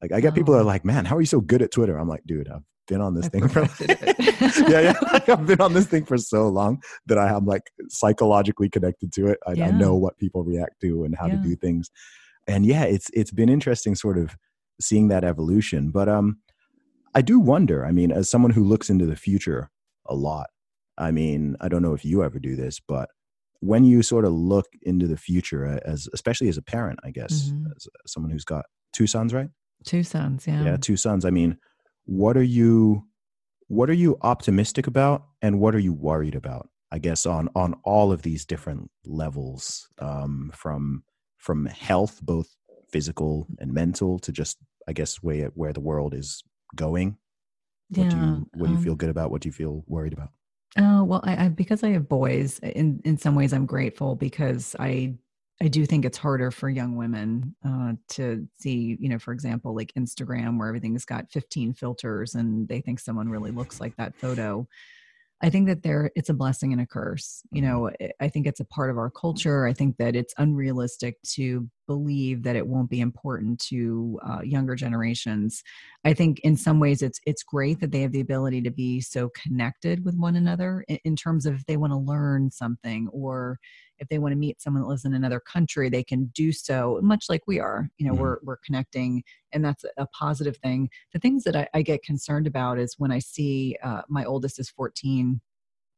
Like I get oh. people that are oh. like, "Man, how are you so good at Twitter?" I'm like, "Dude, I've been on this I thing [laughs] for yeah, yeah. Like I've been on this thing for so long that I am like psychologically connected to it. I, yeah. I know what people react to and how yeah. to do things. And yeah, it's it's been interesting, sort of seeing that evolution. But um, I do wonder. I mean, as someone who looks into the future a lot, I mean, I don't know if you ever do this, but when you sort of look into the future, as especially as a parent, I guess, mm-hmm. as someone who's got two sons, right? Two sons, yeah. Yeah, two sons. I mean, what are you what are you optimistic about and what are you worried about i guess on on all of these different levels um, from from health both physical and mental to just i guess where where the world is going what yeah, do you what do you um, feel good about what do you feel worried about oh well I, I because i have boys in in some ways i'm grateful because i I do think it's harder for young women uh, to see, you know, for example, like Instagram, where everything's got 15 filters and they think someone really looks like that photo. I think that there it's a blessing and a curse. You mm-hmm. know, I think it's a part of our culture. I think that it's unrealistic to believe that it won't be important to uh, younger generations. I think in some ways it's it's great that they have the ability to be so connected with one another in, in terms of if they want to learn something or if they want to meet someone that lives in another country they can do so much like we are you know mm-hmm. we're, we're connecting and that's a positive thing the things that i, I get concerned about is when i see uh, my oldest is 14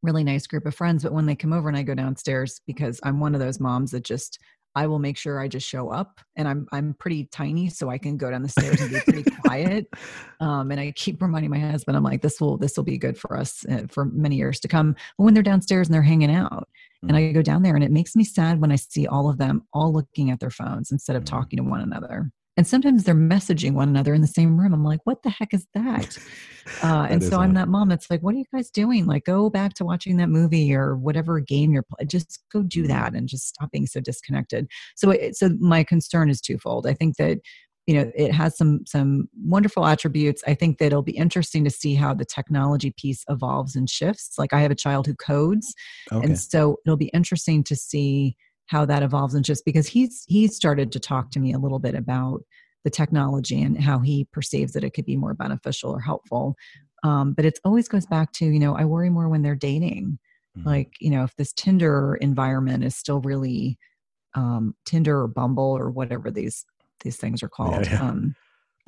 really nice group of friends but when they come over and i go downstairs because i'm one of those moms that just I will make sure I just show up and I'm I'm pretty tiny so I can go down the stairs and be pretty quiet. [laughs] Um, and I keep reminding my husband I'm like this will this will be good for us uh, for many years to come. But when they're downstairs and they're hanging out and I mm. go down there and it makes me sad when I see all of them all looking at their phones instead of mm. talking to one another. And sometimes they're messaging one another in the same room. I'm like what the heck is that, [laughs] uh, That and so i'm that mom that's like what are you guys doing? Like go back to watching that movie or whatever game you're playing just go do Mhm. that and just stop being so disconnected. So it, so my concern is twofold. I think that you know it has some some wonderful attributes. I think that it'll be interesting to see how the technology piece evolves and shifts. Like i have a child who codes Okay. and so it'll be interesting to see how that evolves and just because he's he started to talk to me a little bit about the technology and how he perceives that it could be more beneficial or helpful um, but it always goes back to you know i worry more when they're dating Mhm. like you know if this tinder environment is still really um, tinder or bumble or whatever these these things are called yeah. Um,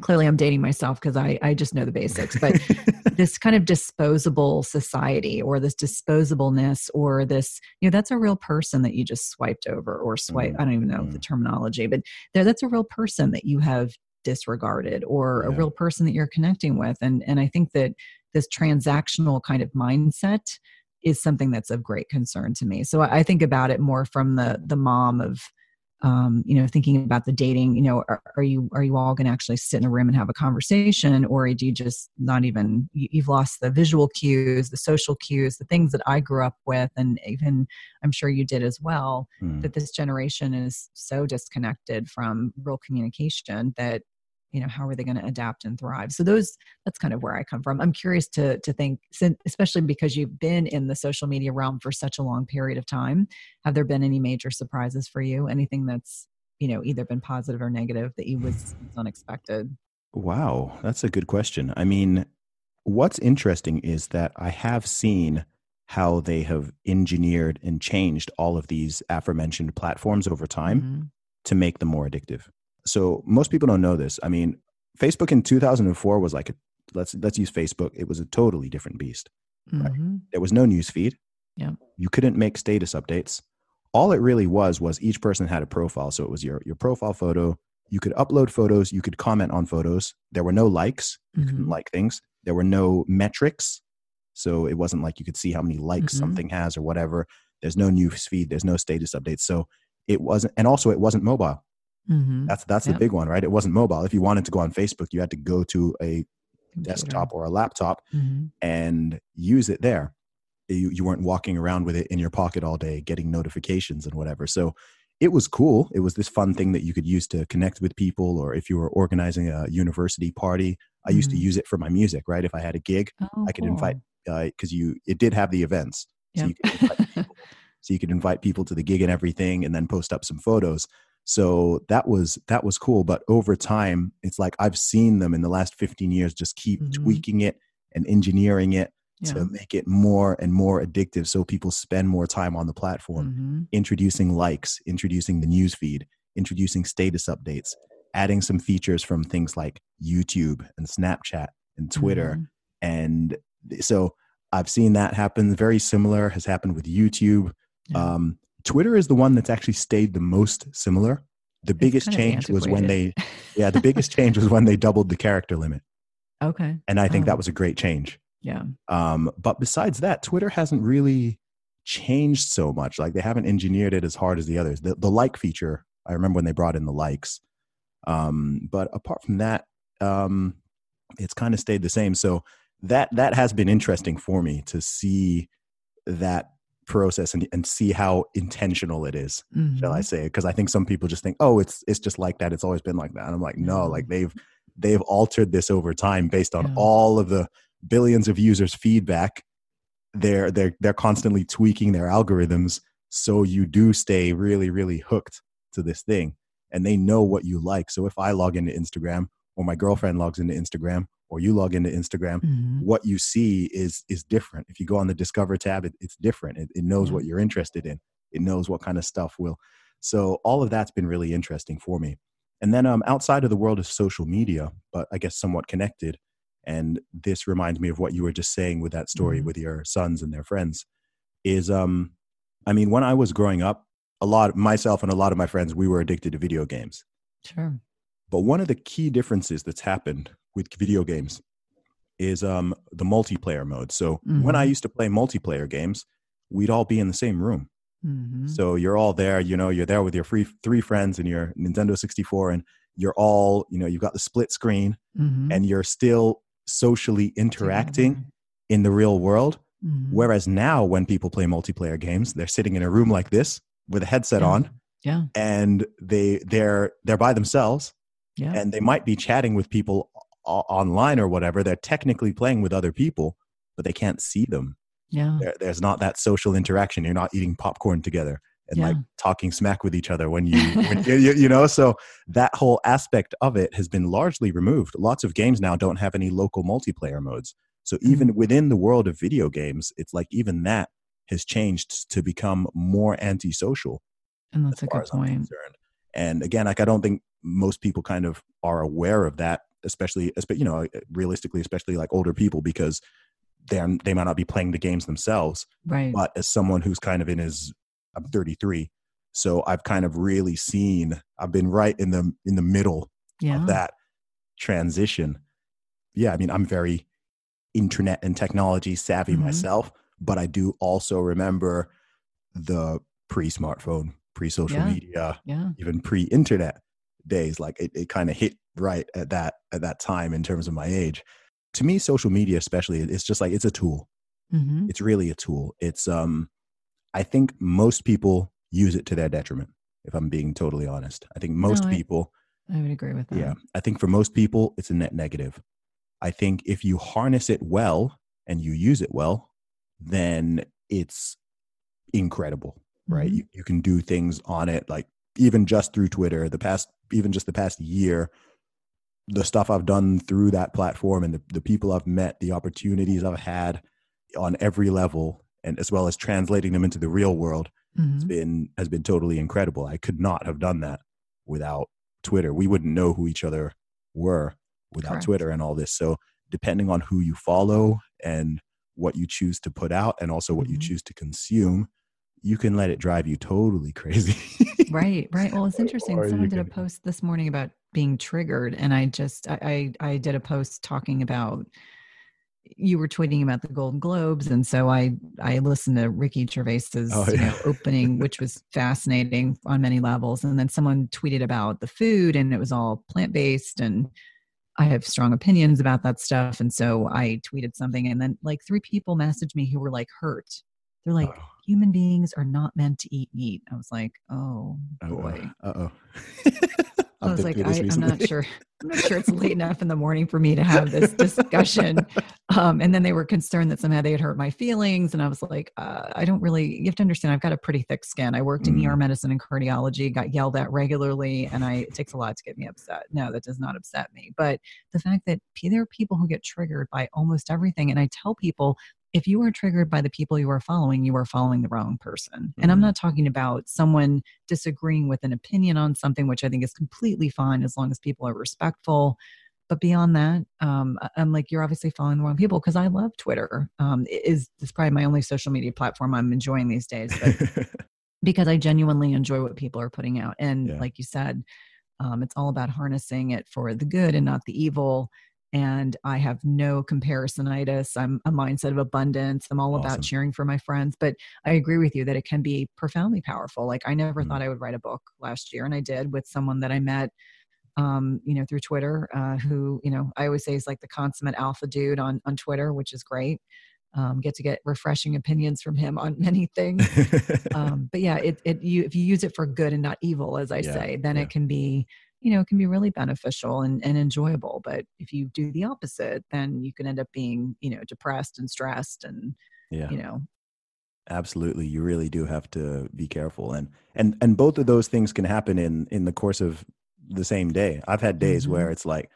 clearly i'm dating myself because i i just know the basics but [laughs] this kind of disposable society or this disposableness or this you know that's a real person that you just swiped over or swipe Mhm. i don't even know the terminology but there that's a real person that you have disregarded or a real person that you're connecting with and and i think that this transactional kind of mindset is something that's of great concern to me so i, I think about it more from the the mom of um, you know thinking about the dating you know are, are you are you all going to actually sit in a room and have a conversation or do you just not even you, you've lost the visual cues the social cues the things that i grew up with and even i'm sure you did as well Mm. that this generation is so disconnected from real communication that you know how are they going to adapt and thrive so those that's kind of where i come from i'm curious to to think especially because you've been in the social media realm for such a long period of time have there been any major surprises for you anything that's you know either been positive or negative that you was, unexpected Wow, that's a good question. I mean, what's interesting is that I have seen how they have engineered and changed all of these aforementioned platforms over time Mhm. to make them more addictive. So most people don't know this. I mean, Facebook in 2004 was like a, let's let's use Facebook. It was a totally different beast. Right. Mhm. There was no news feed. Yeah. You couldn't make status updates. All it really was was each person had a profile. So it was your your profile photo. You could upload photos. You could comment on photos. There were no likes. You couldn't Mhm. like things. There were no metrics. So it wasn't like you could see how many likes Mhm. something has or whatever. There's no news feed. There's no status updates. So it wasn't, and also it wasn't mobile. Mhm. That's that's the big one, right? It wasn't mobile. If you wanted to go on Facebook, you had to go to a Computer. desktop or a laptop Mhm. and use it there. You, you weren't walking around with it in your pocket all day getting notifications and whatever. So it was cool. It was this fun thing that you could use to connect with people, or if you were organizing a university party. I used to Mhm. use it for my music, right? If I had a gig, Oh, I could invite cool. because you it did have the events, so you could people. [laughs] so you could invite people to the gig and everything, and then post up some photos. So that was that was cool. But over time, it's like I've seen them in the last 15 years just keep Mhm. tweaking it and engineering it yeah. to make it more and more addictive so people spend more time on the platform Mhm. introducing likes introducing the news feed introducing status updates adding some features from things like youtube and snapchat and twitter Mhm. and so i've seen that happen very similar has happened with youtube Yeah. um, twitter is the one that's actually stayed the most similar the biggest change was when they yeah the biggest [laughs] change was when they doubled the character limit okay and i think Oh. that was a great change yeah um, but besides that, Twitter hasn't really changed so much. Like they haven't engineered it as hard as the others. The, the like feature, I remember when they brought in the likes. Um, but apart from that, um, it's kind of stayed the same. So that that has been interesting for me to see that process and, and see how intentional it is shall I Mhm. say? Because I think some people just think, oh, it's it's just like that. It's always been like that. And I'm like, no, No. like they've they've altered this over time based on Yeah. all of the billions of users' feedback. They're they're they're constantly tweaking their algorithms so you do stay really really hooked to this thing, and they know what you like. So if I log into Instagram or my girlfriend logs into Instagram or you log into Instagram, Mhm. what you see is is different. If you go on the Discover tab, it, it's different. It, it knows what you're interested in. It knows what kind of stuff will. So all of that's been really interesting for me. And then um, outside of the world of social media, but I guess somewhat connected. And this reminds me of what you were just saying with that story Mhm. with your sons and their friends. Is um, I mean, when I was growing up, a lot myself and a lot of my friends, we were addicted to video games. sure But one of the key differences that's happened with video games is um, the multiplayer mode. So when I Mhm. used to play multiplayer games, we'd all be in the same room. Mhm. So you're all there, you know, you're there with your free three friends and your Nintendo 64, and you're all you know you've got the split screen Mhm. and you're still socially interacting in the real world Mhm. whereas now when people play multiplayer games they're sitting in a room like this with a headset Yeah. on yeah, and they they're they're by themselves yeah, and they might be chatting with people online or whatever they're technically playing with other people but they can't see them. Yeah, there, there's not that social interaction. You're not eating popcorn together and like talking smack with each other when you, [laughs] when you, you you know? So that whole aspect of it has been largely removed. Lots of games now don't have any local multiplayer modes. So even Mm. within the world of video games it's like even that has changed to become more antisocial and that's a good point. And again, like I don't think most people kind of are aware of that, especially, you know, realistically, especially like older people, because they're they might not be playing the games themselves. Right. But as someone who's kind of in his, I'm 33, so I've kind of really seen. I've been right in the in the middle yeah. of that transition. Yeah, I mean, I'm very internet and technology savvy Mhm. myself, but I do also remember the pre-smartphone, pre-social Yeah. media, Yeah. even pre-internet days. Like it, it kind of hit right at that at that time in terms of my age. To me, social media, especially, it's just like it's a tool. hmm It's really a tool. It's um, I think most people use it to their detriment. If I'm being totally honest, I think most No, I- people I would agree with that. yeah. I think for most people, it's a net negative. I think if you harness it well and you use it well, then it's incredible, right? Mhm. You, you can do things on it, like even just through Twitter, the past, even just the past year, the stuff I've done through that platform and the, the people I've met, the opportunities I've had on every level, and as well as translating them into the real world has Mhm. been has been totally incredible. I could not have done that without Twitter. We wouldn't know who each other were without Correct. Twitter and all this. So depending on who you follow and what you choose to put out and also what you Mhm. choose to consume, you can let it drive you totally crazy. [laughs] Right, right. Well, it's interesting. Or Someone did a post this morning about being triggered, and I just I I, I did a post talking about you were tweeting about the Golden Globes, and so I I listened to Ricky Gervais's Oh, you know, [laughs] opening, which was fascinating on many levels, and then someone tweeted about the food, and it was all plant based, and I have strong opinions about that stuff, and so I tweeted something, and then like three people messaged me who were like hurt. They're like, Oh. Human beings are not meant to eat meat. I was like, oh boy. Uh oh. [laughs] I was like, I, I'm not sure. I'm not sure it's late [laughs] enough in the morning for me to have this discussion. [laughs] Um, and then they were concerned that somehow they had hurt my feelings. And I was like, uh, I don't really, you have to understand, I've got a pretty thick skin. I worked in Mm. ER medicine and cardiology, got yelled at regularly, and I, it takes a lot to get me upset. No, that does not upset me. But the fact that there are people who get triggered by almost everything. And I tell people, if you are triggered by the people you are following, you are following the wrong person. And I'm Mhm. not talking about someone disagreeing with an opinion on something, which I think is completely fine as long as people are respectful. But beyond that, um, I'm like, you're obviously following the wrong people because I love Twitter. Um, it is it's probably my only social media platform I'm enjoying these days, but [laughs] because I genuinely enjoy what people are putting out. And Yeah. like you said, um, it's all about harnessing it for the good and not the evil. And I have no comparisonitis. I'm a mindset of abundance. I'm all Awesome. about cheering for my friends. But I agree with you that it can be profoundly powerful. Like I never Mhm. thought I would write a book last year, and I did with someone that I met um, you know, through Twitter, uh, who, you know, I always say is like the consummate alpha dude on on Twitter, which is great. Um, get to get refreshing opinions from him on [laughs] many things. [laughs] um, but yeah, it it you if you use it for good and not evil, as I Yeah, say, then yeah. it can be, you know, it can be really beneficial and, and enjoyable. But if you do the opposite, then you can end up being, you know, depressed and stressed and, yeah. you know, absolutely you really do have to be careful and and and both of those things can happen in in the course of the same day i've had days Mhm. where it's like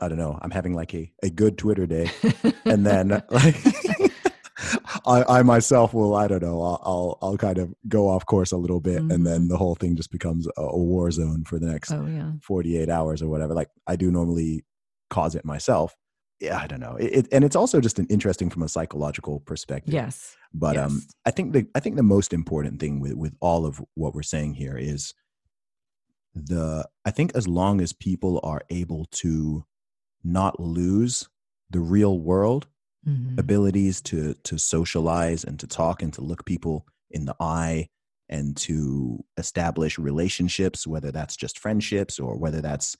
i don't know i'm having like a, a good twitter day [laughs] and then like I, I myself will i don't know I'll, I'll i'll kind of go off course a little bit and then Mhm. the whole thing just becomes a, a war zone for the next oh yeah. 48 hours or whatever like i do normally cause it myself yeah i don't know it, it, and it's also just an interesting from a psychological perspective Yes. but um i think the i think the most important thing with with all of what we're saying here is the i think as long as people are able to not lose the real world Mhm. abilities to to socialize and to talk and to look people in the eye and to establish relationships, whether that's just friendships or whether that's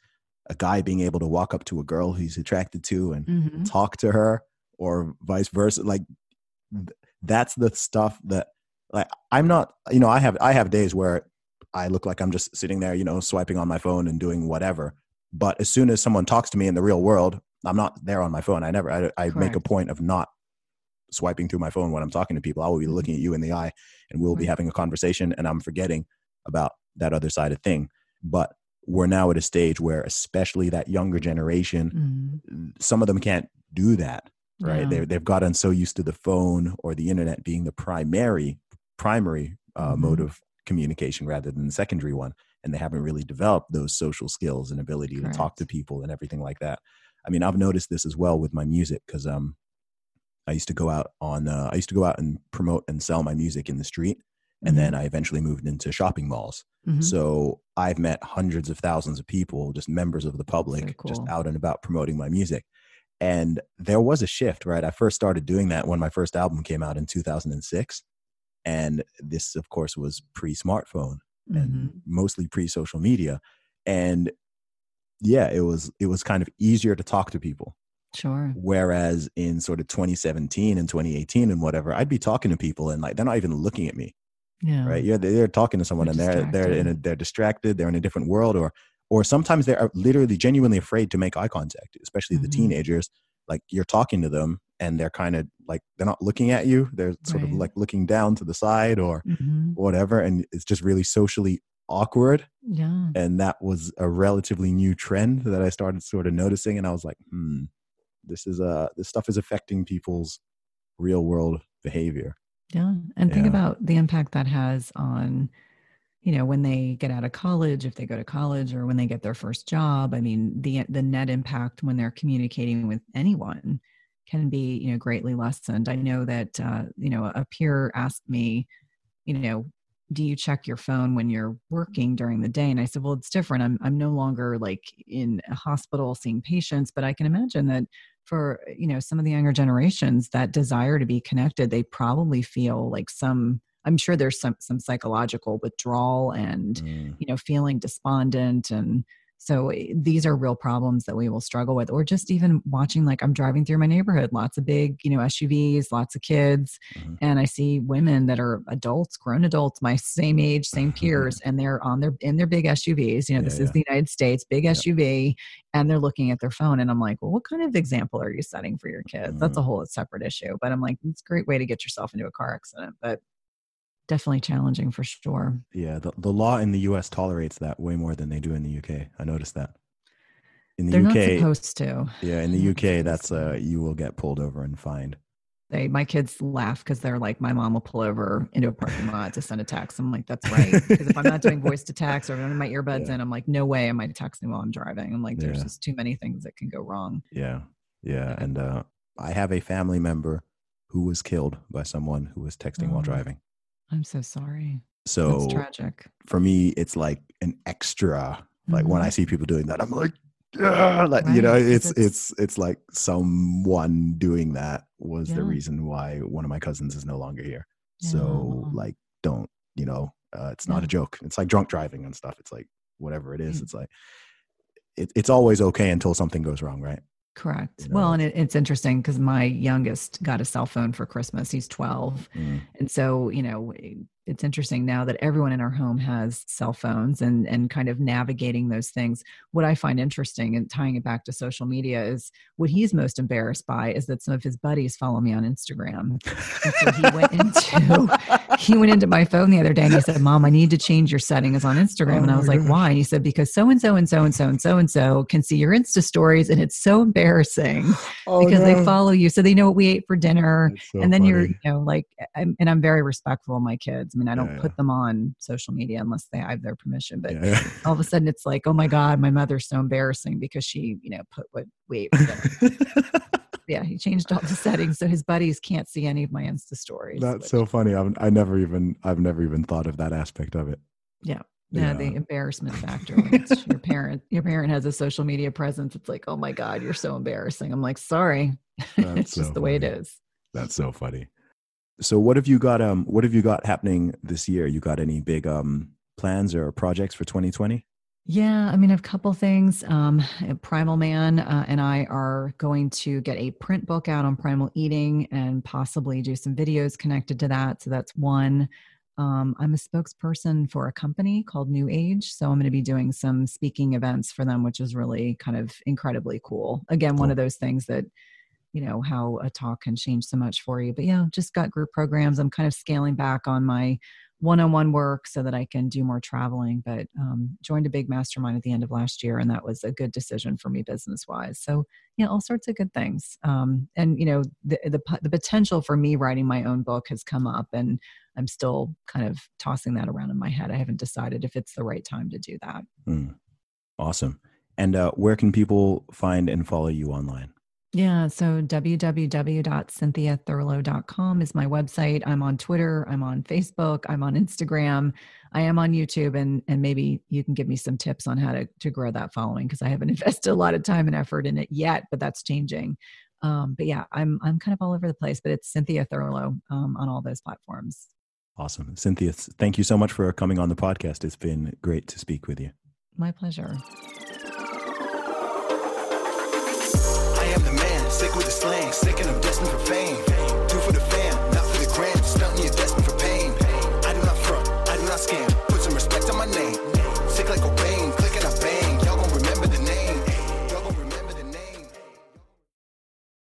a guy being able to walk up to a girl he's attracted to and Mhm. talk to her or vice versa like that's the stuff that like i'm not you know i have i have days where i look like i'm just sitting there you know swiping on my phone and doing whatever but as soon as someone talks to me in the real world i'm not there on my phone. I never i, I make a point of not swiping through my phone when i'm talking to people. I will be looking at you in the eye and we'll be having a conversation and i'm forgetting about that other side of thing. But we're now at a stage where especially that younger generation Mhm. some of them can't do that right? Yeah. they they've gotten so used to the phone or the internet being the primary primary uh, Mhm. mode of communication rather than the secondary one. And they haven't really developed those social skills and ability to talk to people and everything like that i mean i've noticed this as well with my music because um i used to go out on uh, i used to go out and promote and sell my music in the street and then i eventually moved into shopping malls Mhm. so I've met hundreds of thousands of people, just members of the public, just cool. out and about promoting my music. And there was a shift, right? I first started doing that when my first album came out in 2006. And this, of course, was pre smartphone and Mhm. mostly pre social media. And yeah, it was it was kind of easier to talk to people. Sure. Whereas in sort of 2017 and 2018 and whatever, I'd be talking to people and like they're not even looking at me Yeah. right? Yeah, they're, they're talking to someone They're and they're they're in a, they're distracted. They're in a different world, or or sometimes they're literally genuinely afraid to make eye contact, especially the Mhm. teenagers. Like you're talking to them and they're kind of like they're not looking at you. They're sort of like looking down to the side or Mhm. whatever, and it's just really socially awkward. Yeah. And that was a relatively new trend that I started sort of noticing, and I was like, hmm, this is a, this stuff is affecting people's real world behavior. Yeah. And think about the impact that has on, you know, when they get out of college, if they go to college or when they get their first job. I mean, the the net impact when they're communicating with anyone can be, you know, greatly lessened. I know that uh, you know, a peer asked me, you know, do you check your phone when you're working during the day? And I said, well, it's different. I'm I'm no longer like in a hospital seeing patients, but I can imagine that for you know some of the younger generations that desire to be connected they probably feel like some i'm sure there's some some psychological withdrawal and Mm. you know feeling despondent and so eh, these are real problems that we will struggle with or just even watching like i'm driving through my neighborhood lots of big you know suvs lots of kids Mhm. and i see women that are adults grown adults my same age same peers [laughs] and they're on their in their big suvs you know Yeah, this yeah. is the united states big Yeah. suv and they're looking at their phone and i'm like well what kind of example are you setting for your kids that's a Mhm. whole separate issue but i'm like it's a great way to get yourself into a car accident but definitely challenging for sure Yeah, the, the law in the US tolerates that way more than they do in the UK. I noticed that. In the they're UK, not supposed to yeah, in the UK, that's uh, you will get pulled over and fined. they my kids laugh because they're like my mom will pull over into a parking lot to send a text i'm like that's right [laughs] because if i'm not doing voice to text or if I'm my earbuds Yeah. in i'm like no way am i texting while i'm driving i'm like there's Yeah. just too many things that can go wrong Yeah, yeah, Yeah. and uh, I have a family member who was killed by someone who was texting while Oh. driving. I'm so sorry So that's tragic for me, it's like an extra. Like when I Mhm. see people doing that, I'm like, "Ah," like you know, it's it's- it's it's like someone doing that was the reason why one of my cousins is no longer here. So like, don't you know? Uh, it's not Yeah. a joke. It's like drunk driving and stuff. It's like whatever it is. Mm. It's like it, it's always okay until something goes wrong, right? Correct. You well, and it, it's interesting because my youngest got a cell phone for Christmas. He's 12. Mm. And so, you know, it's interesting now that everyone in our home has cell phones and, and kind of navigating those things. What I find interesting and tying it back to social media is what he's most embarrassed by is that some of his buddies follow me on Instagram. So he went into [laughs] he went into my phone the other day and he said, Mom, I need to change your settings on Instagram. Oh and I was like, gosh. Why? And he said, Because so and so and so and so and so and so can see your Insta stories and it's so embarrassing [laughs] Oh, because they follow you. So they know what we ate for dinner. So and then you're, you know, like, I'm, and I'm very respectful of my kids. I mean, I don't Yeah, put yeah. them on social media unless they have their permission. But Yeah, [laughs] all of a sudden it's like, oh my God, my mother's so embarrassing because she, you know, put what we ate for dinner. yeah, he changed all the settings so his buddies can't see any of my Insta stories. That's which- so funny. I've I never even I've never even thought of that aspect of it. Yeah. Yeah. The embarrassment [laughs] factor. your parent, your parent has a social media presence. It's like, oh my God, you're so embarrassing. I'm like, sorry. [laughs] That's it's just so the way it is. That's so funny. So what have you got? Um, what have you got happening this year? You got any big um plans or projects for 2020? Yeah, I mean, a couple things. Um, Primal Man uh, and I are going to get a print book out on primal eating and possibly do some videos connected to that. So that's one. Um, I'm a spokesperson for a company called New Age. So I'm going to be doing some speaking events for them, which is really kind of incredibly cool. Again, one of those things that, you know, how a talk can change so much for you. But yeah, just got group programs. I'm kind of scaling back on my one-on-one work so that I can do more traveling. But um, joined a big mastermind at the end of last year, and that was a good decision for me business-wise. So yeah, all sorts of good things. Um, and you know, the, the the potential for me writing my own book has come up, and I'm still kind of tossing that around in my head. I haven't decided if it's the right time to do that. Mm. Awesome. And uh, where can people find and follow you online? Yeah, so www.cynthiathurlow.com is my website. I'm on Twitter, I'm on Facebook, I'm on Instagram, I am on YouTube, and and maybe you can give me some tips on how to to grow that following because I haven't [laughs] invested a lot of time and effort in it yet, but that's changing. Um, but yeah, I'm I'm kind of all over the place, but it's Cynthia Thurlow um, on all those platforms. Awesome, Cynthia. Thank you so much for coming on the podcast. It's been great to speak with you. My pleasure. Am the man, sick with the slang, sick and I'm destined for fame. Do for the fam, not for the gram, stunting you're destined for pain. I do not front, I do not scam, put some respect on my name. Sick like Cobain, click and I bang, y'all gon' remember the name. Y'all gon' remember the name.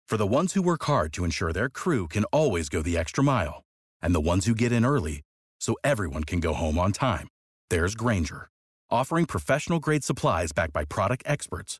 For the ones who work hard to ensure their crew can always go the extra mile, and the ones who get in early so everyone can go home on time, there's Grainger, offering professional grade supplies backed by product experts